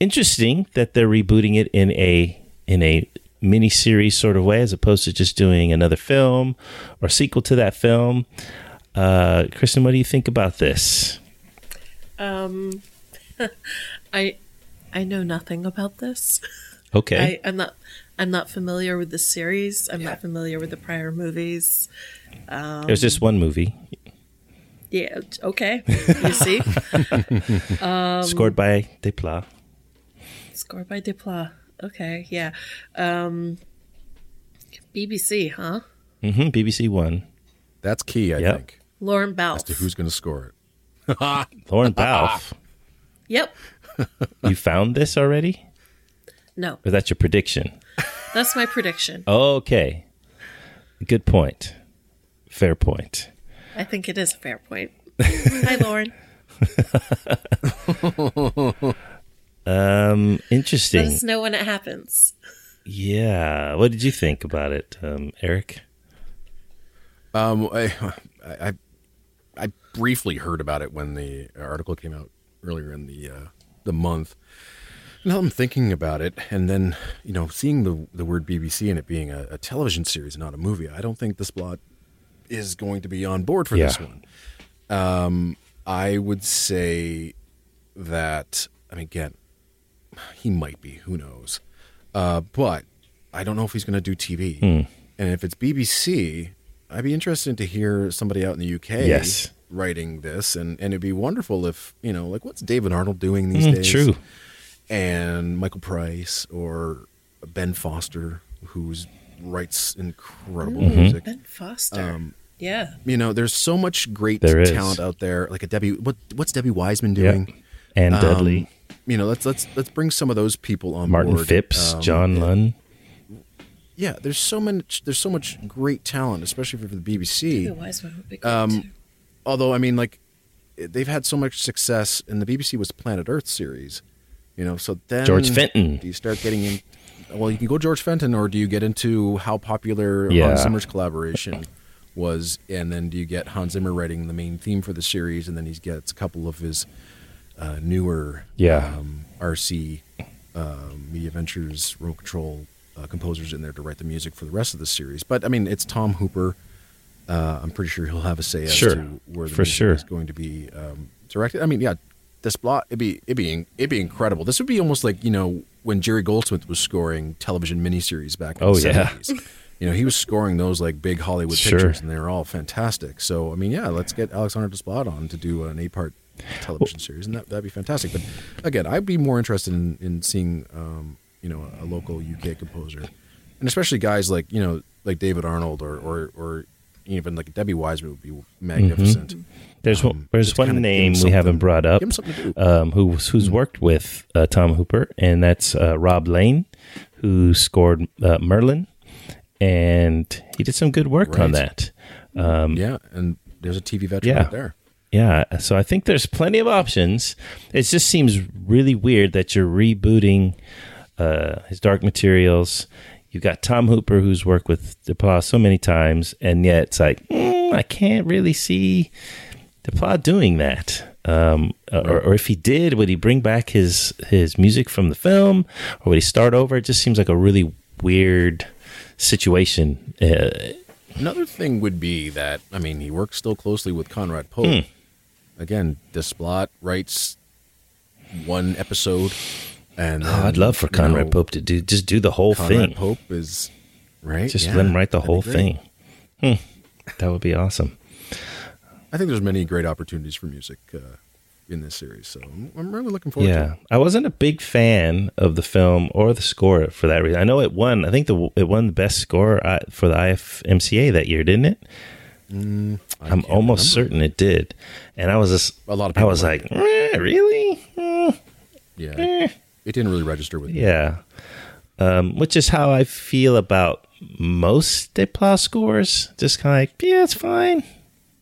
interesting that they're rebooting it in a in a mini series sort of way, as opposed to just doing another film or sequel to that film. Uh, Kristen, what do you think about this?
Um, I I know nothing about this.
Okay,
I, I'm not I'm not familiar with the series. I'm not familiar with the prior movies.
there's just one movie
Yeah, okay. You see,
scored by Desplat.
scored by Desplat. Okay, yeah. Um, BBC, huh?
Mm-hmm. BBC One.
That's key, I
Yep.
think, Lorne
Balfe as
to who's going to score it.
Lorne Balfe.
Yep.
you found this already?
No,
Or that's your prediction?
that's my prediction.
Okay. Good point. Fair point.
I think it is a fair point. Hi, Lorne.
Um, interesting.
Let us know when it happens.
Yeah. What did you think about it, um, Eric?
Um, I, I, I briefly heard about it when the article came out earlier in the uh, the month. Now I'm thinking about it, and then you know, seeing the the word BBC and it being a, a television series, not a movie. I don't think Desplat is going to be on board for this one. Um, I would say that. I mean, again, he might be. Who knows? Uh, but I don't know if he's going to do TV.
Hmm.
And if it's BBC, I'd be interested to hear somebody out in the UK
Yes.
writing this, and and it'd be wonderful if you know, like, what's David Arnold doing these
Mm,
days?
true.
And Michael Price or Ben Foster, who's writes incredible
Mm-hmm.
music.
Ben Foster.
Um,
yeah.
You know, there's so much great
There is.
talent out there. Like a Debbie, what what's Debbie Wiseman
Yeah.
doing?
And
Um,
Dudley,
You know, let's let's let's bring some of those people on
Martin
board.
Phipps,
Um,
John Lunn.
Yeah, there's so much there's so much great talent, especially for the BBC.
Maybe Wiseman would be good
Um,
too.
although I mean, like they've had so much success, and the BBC was Planet Earth series, you know. So then
George Fenton.
Do you start getting in? Well, you can go George Fenton, or do you get into how popular
Yeah.
Hans Zimmer's collaboration was, and then do you get Hans Zimmer writing the main theme for the series, and then he gets a couple of his uh, newer
Yeah.
um, RC um, Media Ventures Remote Control uh, composers in there to write the music for the rest of the series. But I mean, it's Tom Hooper. Uh, I'm pretty sure he'll have a say as
Sure.
to where the
For
music
sure.
is going to be um, directed. I mean, yeah, Desplat it'd be it'd be it'd be incredible. This would be almost like you know when Jerry Goldsmith was scoring television miniseries back in
Oh,
the
yeah.
70s. You know, he was scoring those like big Hollywood
Sure.
pictures, and they were all fantastic. So, I mean, yeah, let's get Alexander Desplat on to do an eight-part television series, and that that'd be fantastic. But again, I'd be more interested in in seeing, um, you know, a local UK composer, and especially guys like you know, like David Arnold or or, or even like Debbie Wiseman would be magnificent.
There's one,
um,
there's
just kinda
one name we haven't brought up
give him something to do.
um, who's who's worked with uh, Tom Hooper, and that's uh, Rob Lane, who scored uh, Merlin, and he did some good work on that. Um,
Yeah, and there's a TV veteran
Yeah.
right there.
Yeah, so I think there's plenty of options. It just seems really weird that you're rebooting uh, his Dark Materials. You've got Tom Hooper, who's worked with Desplat so many times, and yet it's like mm, I can't really see Desplat doing that. Um, or, or if he did, would he bring back his his music from the film, or would he start over? It just seems like a really weird situation. Uh,
Another thing would be that I mean he works still closely with Conrad Pope.
Hmm.
Again, Desplat writes one episode, and
oh, I'd love for Conrad
know,
Pope to do just do the whole
Conrad
thing.
Pope is right.
Just
Yeah,
let him write the whole thing. Hmm. That would be awesome.
I think there's many great opportunities for music uh, in this series, so I'm, really looking forward to
Yeah. I wasn't a big fan of the film or the score for that reason. I know it won. I think the it won the best score uh, for the IFMCA that year, didn't it?
I
I'm almost
remember.
certain it did. And I was just,
A lot of
I was like, "Eh, really? Eh,
Yeah,
eh."
It didn't really register with me.
yeah. Um, which is how I feel about most Desplat scores. Just kind of like, yeah, it's fine,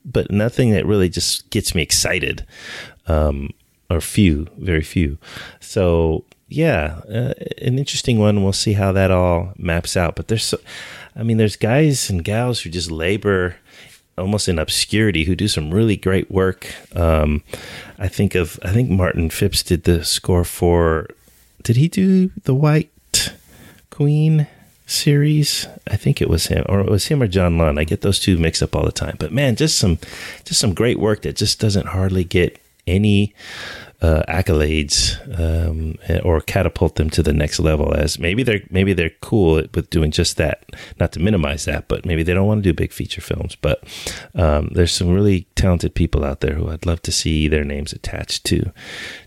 but nothing that really just gets me excited. Um, or few, very few. So yeah, uh, an interesting one. We'll see how that all maps out. But there's, so, I mean, there's guys and gals who just labor almost in obscurity who do some really great work. Um, I think of I think Martin Phipps did the score for. Did he do the White Queen series? I think it was him, or it was him or John Lunn. I get those two mixed up all the time. But man, just some just some great work that just doesn't hardly get any uh, accolades um, or catapult them to the next level. As maybe they're maybe they're cool with doing just that. Not to minimize that, but maybe they don't want to do big feature films. But um, there's some really talented people out there who I'd love to see their names attached to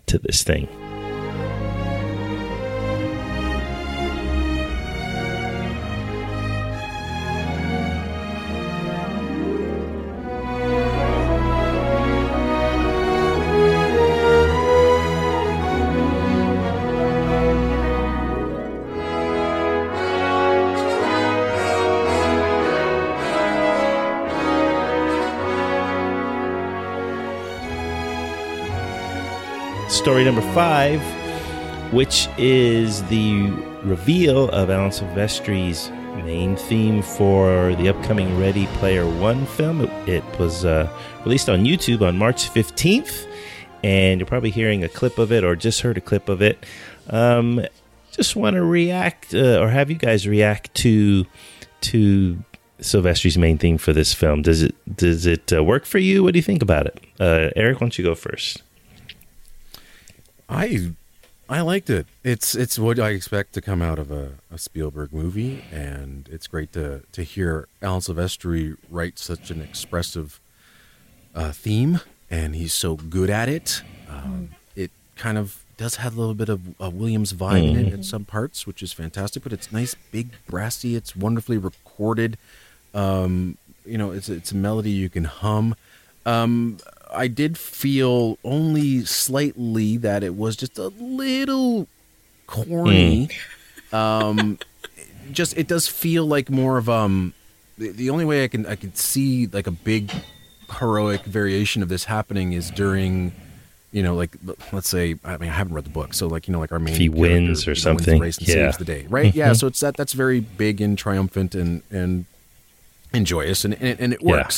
to this thing. Story number five, which is the reveal of Alan Silvestri's main theme for the upcoming Ready Player One film. It, it was uh, released on YouTube on March 15th, and you're probably hearing a clip of it or just heard a clip of it. Um, just want to react uh, or have you guys react to to Silvestri's main theme for this film. Does it does it uh, work for you? What do you think about it? Uh, Eric, why don't you go first?
I I liked it. It's it's what I expect to come out of a, a Spielberg movie, and it's great to to hear Alan Silvestri write such an expressive uh, theme, and he's so good at it. Um, it kind of does have a little bit of a Williams vibe in it in some parts, which is fantastic. But it's nice, big, brassy. It's wonderfully recorded. Um, you know, it's it's a melody you can hum. Um, I did feel only slightly that it was just a little corny. Um, just it does feel like more of um. The, the only way I can I can see like a big heroic variation of this happening is during you know, like let's say, I mean, I haven't read the book, so like you know, like our main
If he wins or something,
the race and
yeah.
saves the day, right? Yeah, so it's that that's very big and triumphant and and and joyous, and and, and it
Yeah.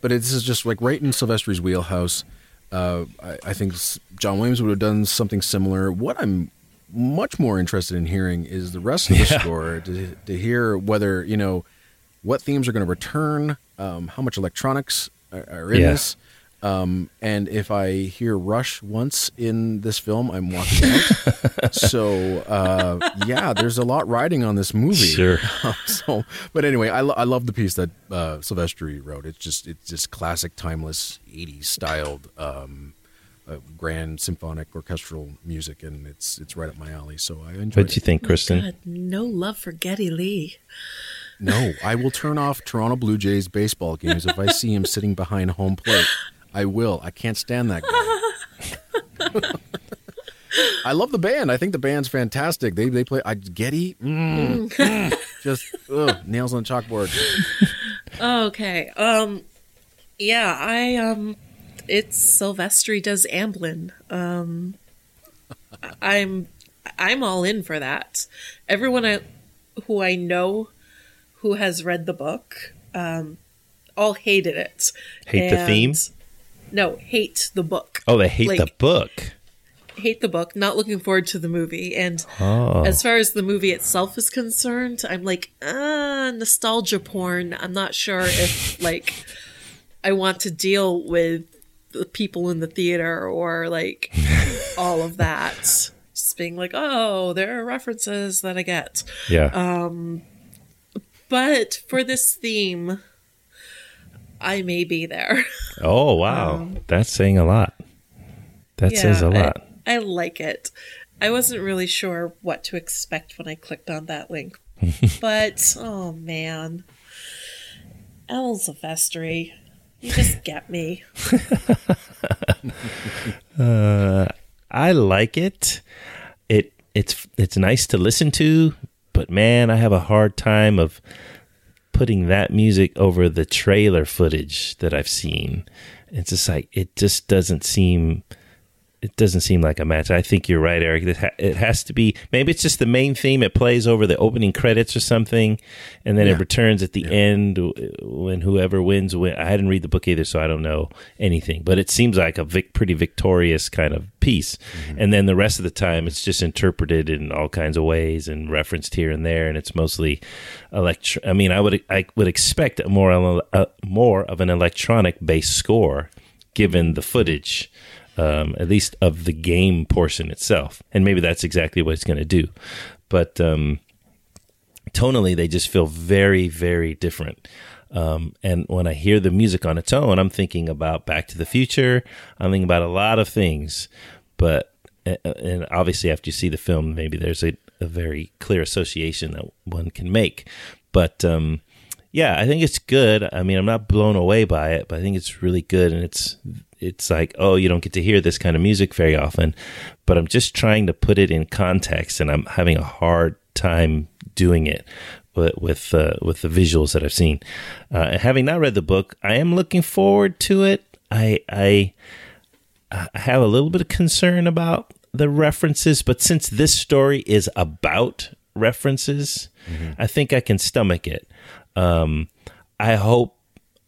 But it, this is just like right in Silvestri's wheelhouse. Uh, I, I think John Williams would have done something similar. What I'm much more interested in hearing is the rest of the
Yeah.
score to, to hear whether you know what themes are going to return, um, how much electronics are, are in
Yeah.
this. Um, and if I hear Rush once in this film, I'm walking out. so uh, yeah, there's a lot riding on this movie.
Sure.
so, but anyway, I, lo- I love the piece that uh, Silvestri wrote. It's just it's just classic, timeless '80s styled, um, uh, grand symphonic orchestral music, and it's it's right up my alley. So I enjoyed
What do
you
think, Kristen?
God, no love for Geddy Lee.
No, I will turn off Toronto Blue Jays baseball games if I see him sitting behind home plate. I will. I can't stand that guy. I love the band. I think the band's fantastic. They they play I Geddy. Mm, mm, just ugh, nails on the chalkboard.
Okay. Um yeah, I um it's Silvestri does Amblin. Um I'm I'm all in for that. Everyone I, who I know who has read the book um all hated it.
Hate the theme?
No, hate the book.
Oh, they hate
Like,
the book.
hate the book, not looking forward to the movie. And
Oh,
as far as the movie itself is concerned, I'm like, ah, nostalgia porn. I'm not sure if like I want to deal with the people in the theater or like all of that. Just being like, oh, there are references that I get.
yeah.
Um, But for this theme, I may be there.
oh, wow. Um, That's saying a lot. That says a lot.
I, like it. I wasn't really sure what to expect when I clicked on that link. but oh man. El Silvestri. You just get me.
Uh, I like it. It it's it's nice to listen to, but man, I have a hard time of putting that music over the trailer footage that I've seen. It's just like it just doesn't seem it doesn't seem like a match. I think you're right, Eric. It, ha- it has to be maybe it's just the main theme. It plays over the opening credits or something, and then
Yeah.
it returns at the end when whoever wins. Win. I hadn't read the book either, so I don't know anything. But it seems like a vic- pretty victorious kind of piece. And then the rest of the time, it's just interpreted in all kinds of ways and referenced here and there, and it's mostly elect. I mean, I would I would expect a more uh, more of an electronic based score given the footage um, at least of the game portion itself. And maybe that's exactly what it's going to do. But um, tonally, they just feel very, very different. Um, and when I hear the music on its own, I'm thinking about Back to the Future. I'm thinking about a lot of things. But, and obviously, after you see the film, maybe there's a, a very clear association that one can make. But, um, yeah, I think it's good. I mean, I'm not blown away by it, but I think it's really good. And it's it's like, oh, you don't get to hear this kind of music very often. But I'm just trying to put it in context, and I'm having a hard time doing it with with, uh, with the visuals that I've seen. Uh, having not read the book, I am looking forward to it. I I I have a little bit of concern about the references, but since this story is about references, I think I can stomach it. Um, I hope,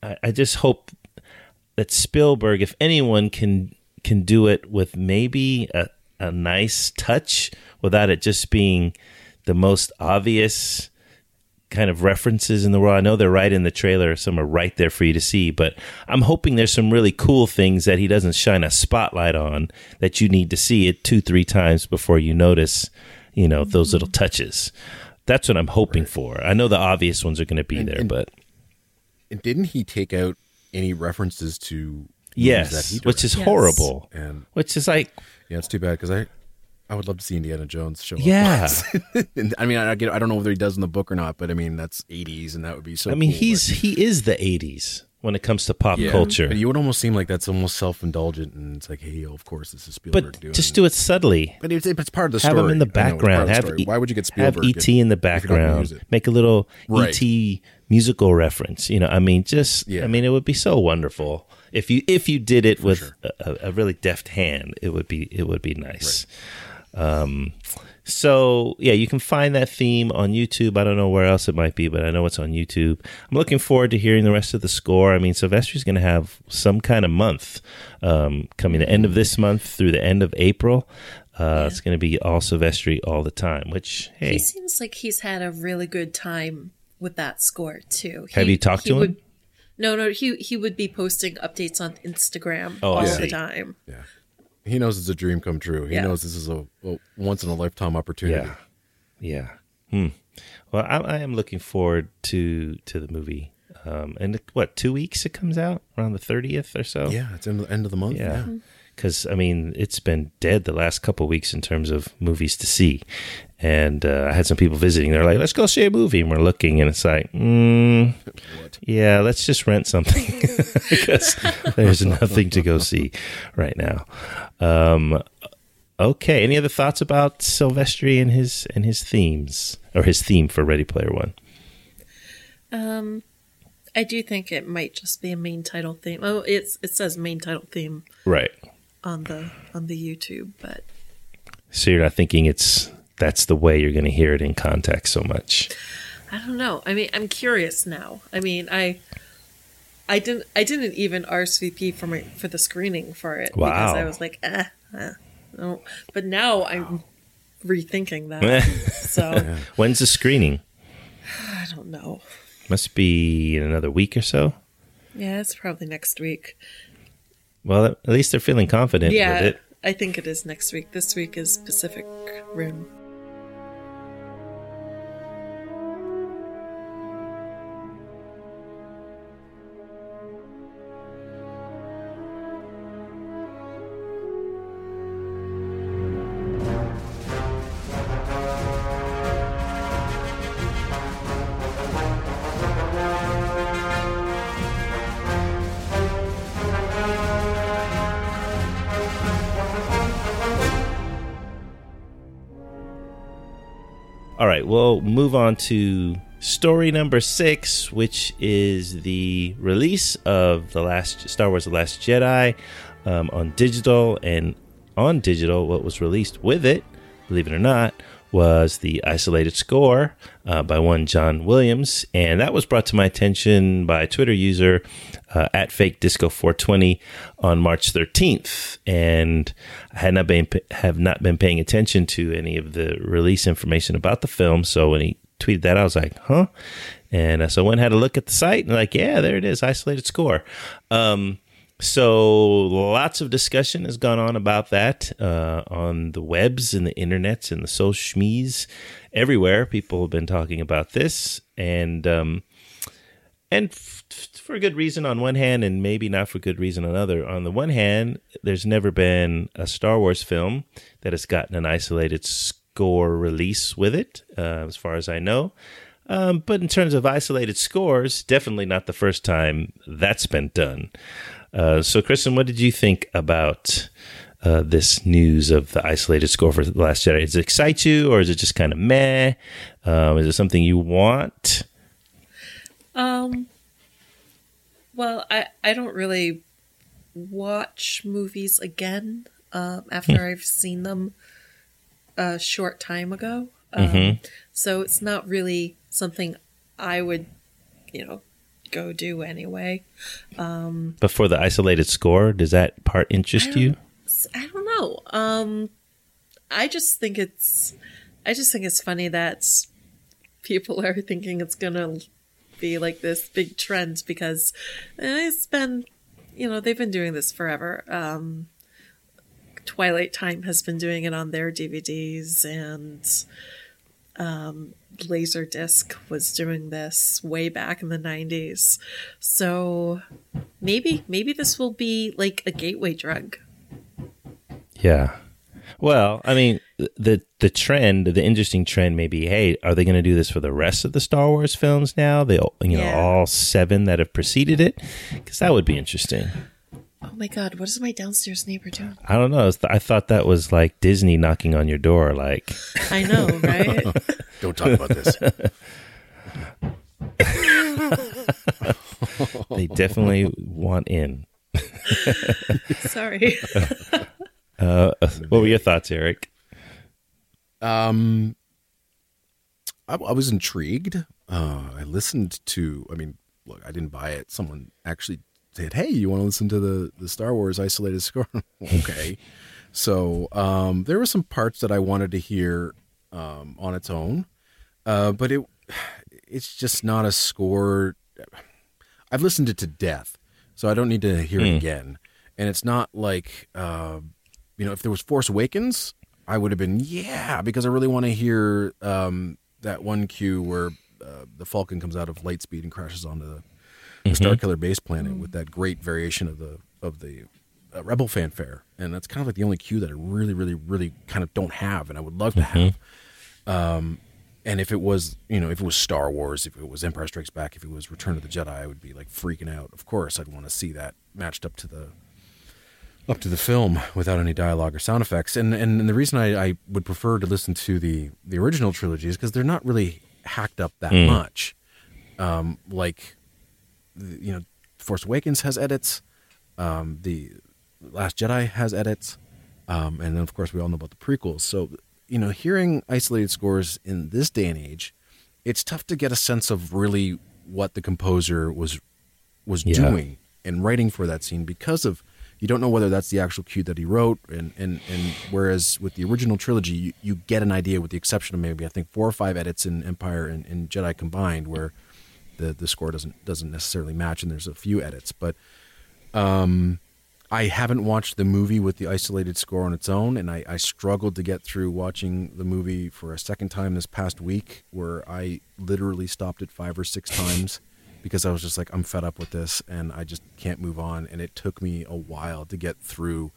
I, I just hope that Spielberg, if anyone can can do it with maybe a, a nice touch without it just being the most obvious kind of references in the world. I know they're right in the trailer, some are right there for you to see, but I'm hoping there's some really cool things that he doesn't shine a spotlight on that you need to see it two, three times before you notice, you know, those mm-hmm. little touches. That's what I'm hoping for. I know the obvious ones are going to be
And-
there,
and-
but
And didn't he take out any references to
yes,
he
which is
Yes.
horrible.
and
Which is like,
yeah, it's too bad because I I would love to see Indiana Jones show up.
Yeah.
I mean, I get, I don't know whether he does in the book or not, but I mean, that's '80s, and that would be so.
I mean,
cool,
he's he is the '80s when it comes to pop
yeah.
culture.
But you would almost seem like that's almost self-indulgent, and it's like, hey, of course, this is Spielberg
but
doing.
just do it subtly.
But it's, it's part of the
have
story.
Have him in the
I know,
background.
the
Have. E-
Why would you get Spielberg?
have ET in the
if you're not gonna use
background? Make a little
Right.
ET musical reference. You know, I mean, just
Yeah.
I mean, it would be so wonderful if you if you did it with
sure.
a, a really deft hand. It would be it would be nice. Um, so yeah, you can find that theme on YouTube. I don't know where else it might be, but I know it's on YouTube. I'm looking forward to hearing the rest of the score. I mean, Silvestri's going to have some kind of month um, coming the end of this month through the end of April. Uh, It's going to be all Sylvester all the time. Which hey,
He seems like he's had a really good time with that score too.
Have
He-
you talked
he
to him?
would- No, no. He he would be posting updates on Instagram
Oh,
all
see.
the time.
Yeah, he knows it's a dream come true. He
Yeah.
knows this is a, a once in a lifetime opportunity.
yeah, yeah. Hmm. Well, I, I am looking forward to to the movie. Um, and what two weeks it comes out around the thirtieth or so.
Yeah, it's in the end of the month.
Yeah.
Mm-hmm.
Because, I mean, it's been dead the last couple weeks in terms of movies to see. And uh, I had some people visiting. They're like, let's go see a movie. And we're looking, and it's like, mm, yeah, let's just rent something because there's nothing to go see right now. Um, okay. Any other thoughts about Silvestri and his and his themes or his theme for Ready Player One?
Um, I do think it might just be a main title theme. Oh, it's it says main title theme
Right.
on the on the YouTube, but
So you're not thinking it's that's the way you're going to hear it in context so much.
I don't know. I mean, I'm curious now. I mean, I I didn't I didn't even RSVP for my for the screening for it because I was like, eh, eh, no. But now I'm rethinking that. so
When's the screening?
I don't know.
Must be in another week or so.
Yeah, it's probably next week.
Well, at least they're feeling confident
Yeah,
with it.
I think it is next week. This week is Pacific Rim.
On to story number six, which is the release of the last Star Wars: The Last Jedi um, on digital, and on digital, what was released with it, believe it or not, was the isolated score uh, by one John Williams, and that was brought to my attention by Twitter user uh, at Fake Disco 420 on March 13th, and I had not been have not been paying attention to any of the release information about the film. So when he tweeted that, I was like, "Huh," and so I went and had a look at the site, and like, yeah, there it is, isolated score. Um, so lots of discussion has gone on about that uh, on the webs and the internets and the social schmees everywhere. People have been talking about this, and um, and f- for good reason on one hand, and maybe not for good reason on other. On the one hand, there's never been a Star Wars film that has gotten an isolated score release with it, uh, as far as I know. Um, but in terms of isolated scores, definitely not the first time that's been done. Uh, so, Kristen, what did you think about uh, this news of the isolated score for The Last Jedi? Does it excite you, or is it just kind of meh? Um, is it something you want?
Um. Well, I I don't really watch movies again um, after I've seen them a short time ago. Um, So it's not really something I would, you know, go do anyway.
But for the isolated score, does that part interest you?
I don't know. Um, I just think it's, I just think it's funny that people are thinking it's gonna be like this big trend because eh, it's been, you know, they've been doing this forever. Um, Twilight Time has been doing it on their DVDs, and um, Laserdisc was doing this way back in the '90s. So maybe, maybe this will be like a gateway drug.
Yeah. Well, I mean, the the trend, the interesting trend may be, hey, are they going to do this for the rest of the Star Wars films now? They, you know,
Yeah.
all seven that have preceded it, because that would be interesting.
Oh my god, what is my downstairs neighbor doing?
I don't know. I thought that was like Disney knocking on your door, like,
I know, right?
Don't talk about this.
they definitely want in.
Sorry.
Uh, what were your thoughts, Eric?
Um, I, I was intrigued. Uh, I listened to. I mean, look, I didn't buy it. Someone actually said, "Hey, you want to listen to the the Star Wars isolated score?" okay. So um, there were some parts that I wanted to hear um, on its own, uh, but it it's just not a score. I've listened to it to death, so I don't need to hear it again. And it's not like uh, you know, if there was Force Awakens, I would have been yeah, because I really want to hear um, that one cue where uh, the Falcon comes out of light speed and crashes onto the, the Starkiller base planet with that great variation of the of the uh, Rebel fanfare, and that's kind of like the only cue that I really, really, really kind of don't have, and I would love to have. Um, and if it was, you know, if it was Star Wars, if it was Empire Strikes Back, if it was Return of the Jedi, I would be like freaking out. Of course, I'd want to see that matched up to the up to the film without any dialogue or sound effects. And and, and the reason I, I would prefer to listen to the the original trilogy is because they're not really hacked up that much. Um, like, you know, Force Awakens has edits. Um, the Last Jedi has edits. Um, and then of course we all know about the prequels. So you know, hearing isolated scores in this day and age, it's tough to get a sense of really what the composer was was
Yeah.
doing and writing for that scene because of you don't know whether that's the actual cue that he wrote and and and whereas with the original trilogy you, you get an idea with the exception of maybe I think four or five edits in Empire and, and Jedi combined where the the score doesn't doesn't necessarily match and there's a few edits but um I haven't watched the movie with the isolated score on its own, and I, I struggled to get through watching the movie for a second time this past week, where I literally stopped it five or six times because I was just like, I'm fed up with this, and I just can't move on. And it took me a while to get through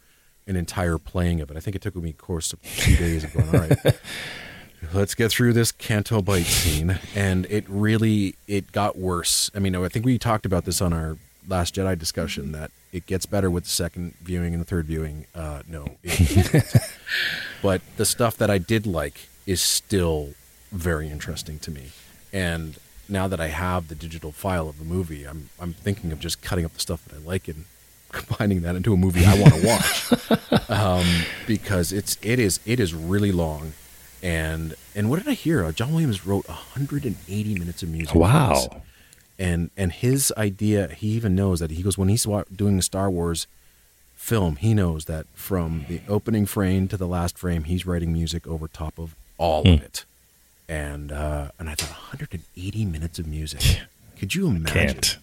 an entire playing of it. I think it took me a course of two days of going, all right, let's get through this Canto Bight scene. And it really, it got worse. I mean, I think we talked about this on our Last Jedi discussion that it gets better with the second viewing and the third viewing. Uh, no, but the stuff that I did like is still very interesting to me. And now that I have the digital file of the movie, I'm I'm thinking of just cutting up the stuff that I like and combining that into a movie I want to watch. um, because it's it is it is really long. And and what did I hear? Uh, John Williams wrote 180 minutes of music.
Wow.
and and his idea he even knows that he goes when he's doing a star wars film he knows that from the opening frame to the last frame he's writing music over top of all of it and uh and i thought 180 minutes of music could you imagine
Can't.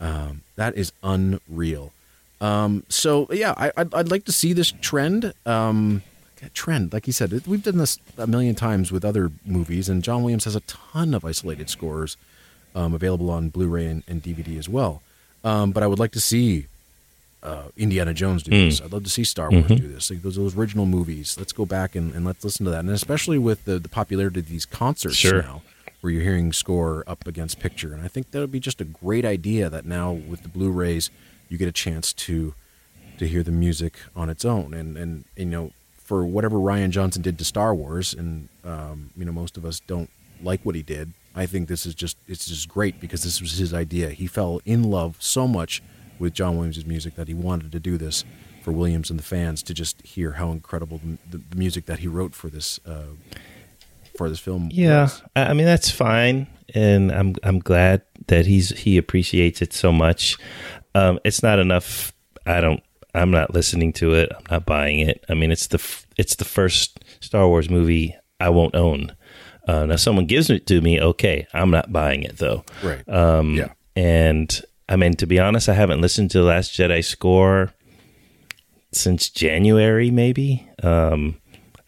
um, that is unreal. Um, so yeah, I, I'd, I'd like to see this trend. Um, trend, like you said, we've done this a million times with other movies, and John Williams has a ton of isolated scores um, available on Blu-ray and, and DVD as well. Um, but I would like to see uh, Indiana Jones do this. I'd love to see Star Wars do this. Like those, those original movies. Let's go back and, and let's listen to that. And especially with the, the popularity of these concerts
Sure.
now, where you're hearing score up against picture. And I think that would be just a great idea that now with the Blu-rays, you get a chance to to hear the music on its own. And and you know, for whatever Rian Johnson did to Star Wars, and um, you know, most of us don't like what he did. I think this is just it's just great because this was his idea. He fell in love so much with John Williams' music that he wanted to do this for Williams and the fans to just hear how incredible the, the music that he wrote for this uh, for this film.
Yeah,
was.
I I mean that's fine, and I'm I'm glad that he's he appreciates it so much. Um, it's not enough. I don't. I'm not listening to it. I'm not buying it. I mean, it's the f- it's the first Star Wars movie I won't own. Uh, now, someone gives it to me. Okay, I'm not buying it though.
right.
Um,
yeah.
And I mean, to be honest, I haven't listened to the Last Jedi score since January, maybe. Um,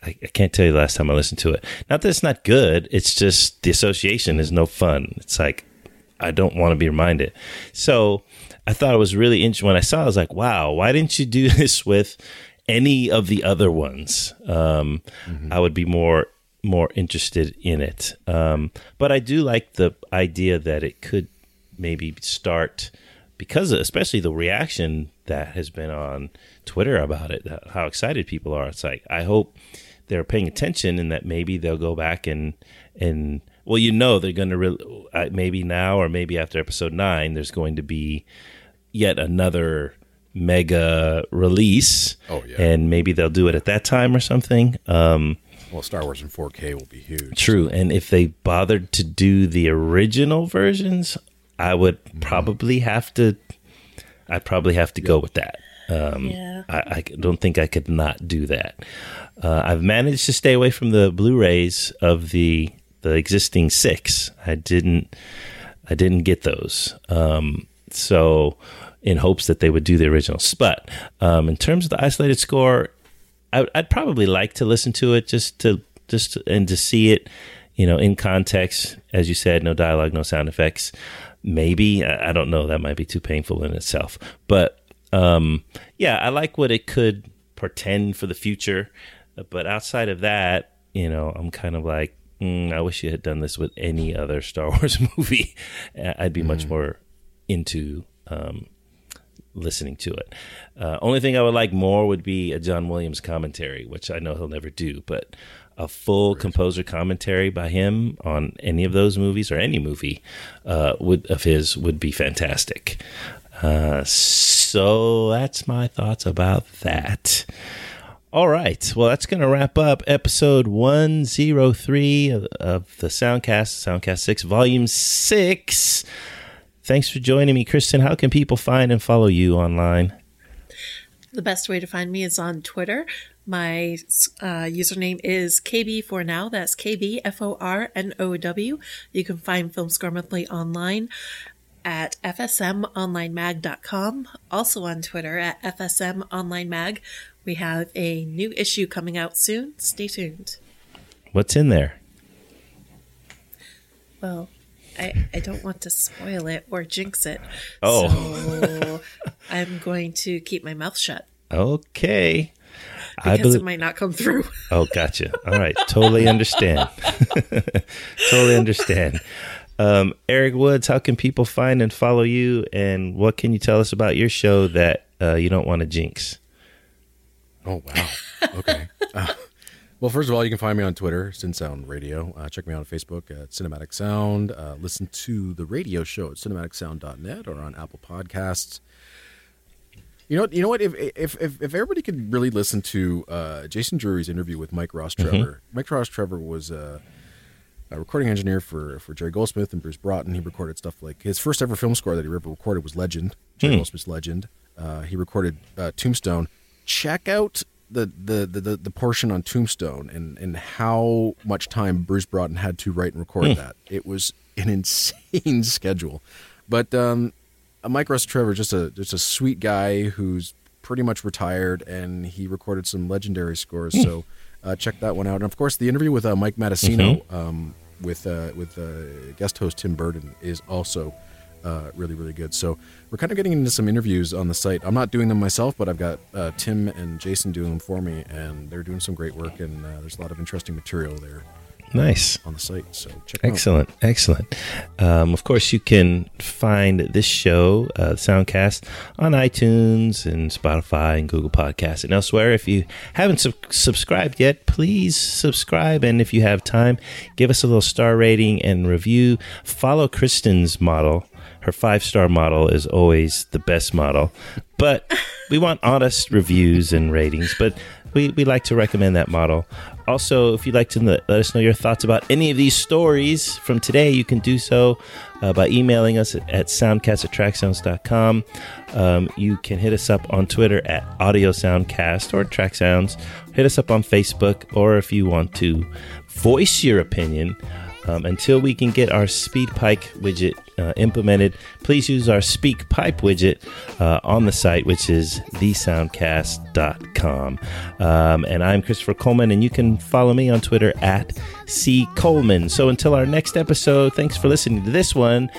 I, I can't tell you the last time I listened to it. Not that it's not good. It's just the association is no fun. It's like I don't want to be reminded. So I thought it was really interesting when I saw. it, I was like, wow, why didn't you do this with any of the other ones? Um, I would be more more interested in it. Um, but I do like the idea that it could maybe start because of, especially the reaction that has been on Twitter about it, how excited people are. It's like I hope they're paying attention and that maybe they'll go back and and well, you know, they're going to re- maybe now or maybe after episode nine, there's going to be yet another mega release.
Oh, yeah.
and maybe they'll do it at that time or something. Um,
Well, Star Wars in 4K will be huge.
True. And if they bothered to do the original versions, I would probably have to I'd probably have to go with that. Um,
Yeah.
I, I don't think I could not do that. Uh, I've managed to stay away from the Blu-rays of the the existing six. I didn't I didn't get those. Um, so in hopes that they would do the originals. But um, in terms of the isolated score, I, I'd probably like to listen to it just to just to, and to see it, you know, in context. As you said, no dialogue, no sound effects. Maybe I, I don't know. That might be too painful in itself. But um, yeah, I like what it could portend for the future. But outside of that, you know, I'm kind of like, mm, I wish you had done this with any other Star Wars movie. I'd be much more into um, listening to it. Uh, only thing I would like more would be a John Williams commentary, which I know he'll never do, but a full composer commentary by him on any of those movies or any movie uh, would of his would be fantastic. Uh, so that's my thoughts about that. All right. Well, that's going to wrap up episode 103 of, of the Soundcast, Soundcast 6, Volume 6. Thanks for joining me, Kristen. How can people find and follow you online?
The best way to find me is on Twitter. My uh, username is KB for now. That's KB F O R N O W. You can find Film Score Monthly online at fsmonlinemag.com. Also on Twitter at fsmonlinemag. We have a new issue coming out soon. Stay tuned.
What's in there?
Well, I, I don't want to spoil it or jinx it.
Oh.
So I'm going to keep my mouth shut
Okay. I
because
believe.
it might not come through.
Oh, gotcha. All right. Totally understand. totally understand. Um, Erik Woods, how can people find and follow you? And what can you tell us about your show that uh, you don't want to jinx?
Oh wow. Okay. Uh, well, first of all, you can find me on Twitter, Sin Sound Radio. Uh, check me out on Facebook at Cinematic Sound. Uh, listen to the radio show at cinematicsound.net or on Apple Podcasts. You know, what- you know what? If if if, if everybody could really listen to uh, Jason Drury's interview with Mike Ross Trevor, Mike Ross Trevor was uh, a recording engineer for for Jerry Goldsmith and Bruce Broughton. He recorded stuff like his first ever film score that he ever recorded was Legend, Jerry Goldsmith's Legend. Uh, he recorded uh, Tombstone. Check out the, the, the, the, portion on Tombstone and, and how much time Bruce Broughton had to write and record that. It was an insane schedule. But um, uh, Mike Ross Trevor, just a just a sweet guy who's pretty much retired, and he recorded some legendary scores. So uh, check that one out. And of course, the interview with uh, Mike Matessino um, with uh, with uh, guest host Tim Burton is also uh, really really good. So we're kind of getting into some interviews on the site. I'm not doing them myself, but I've got uh, Tim and Jason doing them for me, and they're doing some great work. And uh, there's a lot of interesting material there
Nice.
on the site. So check them out.
Excellent, excellent. Um, of course, you can find this show, uh, Soundcast, on iTunes and Spotify and Google Podcasts and elsewhere. If you haven't sub- subscribed yet, please subscribe. And if you have time, give us a little star rating and review. Follow Kristen's model, her five star model is always the best model. But we want honest reviews and ratings. But we, we like to recommend that model. Also, if you'd like to let us know your thoughts about any of these stories from today, you can do so uh, by emailing us at, at soundcast at tracksounds.com. Um, you can hit us up on Twitter at Audio Soundcast or Track Sounds. Hit us up on Facebook, or if you want to voice your opinion, um, until we can get our SpeakPipe widget uh, implemented, please use our SpeakPipe widget uh, on the site, which is thesoundcast.com. Um, and I'm Christopher Coleman, and you can follow me on Twitter at C Coleman. So until our next episode, thanks for listening to this one.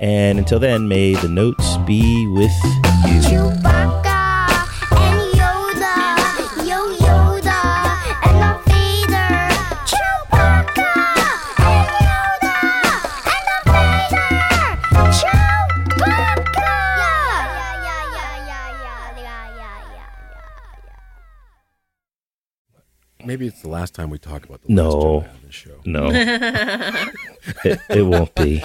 And until then, may the notes be with you.
Chewbacca
it's the last time we talk about the
No.
Last Jedi on this show.
No, it, it won't be.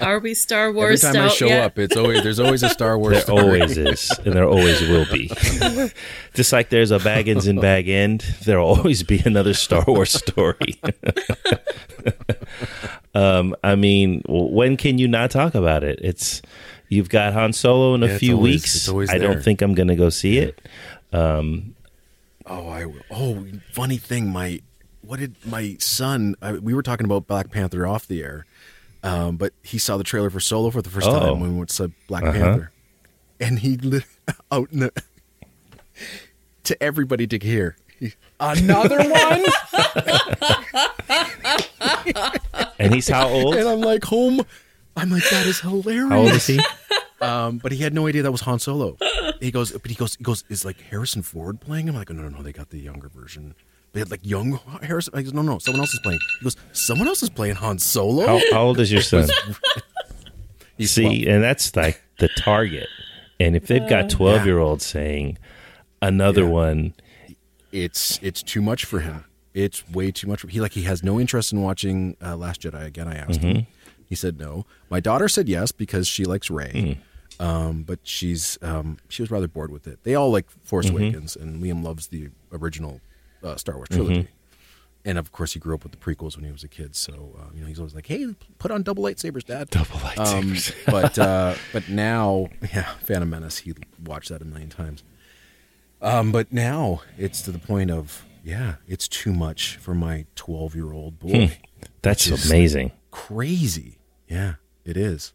Are we Star Wars?
Every
Wars
time I show
yet?
up, it's always there's always a Star Wars.
There
story.
always is, and there always will be. Just like there's a bag Baggins and Bag End, there'll always be another Star Wars story. um, I mean, when can you not talk about it? It's you've got Han Solo in a
Yeah, it's
few
always-
weeks.
it's always
I don't think I'm going to go see it.
Oh, I will. Oh, funny thing, my what did my son? I, we were talking about Black Panther off the air, um, but he saw the trailer for Solo for the first
Oh.
time when we went to Black
Uh-huh.
Panther, and he lit out in the, to everybody to hear. he- Another one,
And he's how old?
and I'm like, home. I'm like, that is hilarious.
How old is he?
Um, but he had no idea that was Han Solo. He goes, but he goes, he goes, is like Harrison Ford playing him? I'm like, no, no, no, they got the younger version. They had like young Harrison. I goes, no, no, someone else is playing. He goes, someone else is playing Han Solo.
How, how old is your son?
He's
See,
12.
and that's like the target. And if they've got 12 year olds saying another
Yeah.
one,
it's it's too much for him. It's way too much. For, he like he has no interest in watching uh, Last Jedi again. I asked him. He said no. My daughter said yes because she likes Rey. Um, but she's um, she was rather bored with it. They all like Force Awakens, and Liam loves the original uh, Star Wars trilogy. And of course, he grew up with the prequels when he was a kid. So uh, you know, he's always like, "Hey, put on double lightsabers, Dad."
double
Um,
lightsabers.
but uh, but now, yeah, Phantom Menace. He watched that a million times. Um, but now it's to the point of yeah, it's too much for my twelve year old boy.
that's
Just-
amazing.
Crazy. Yeah, it is.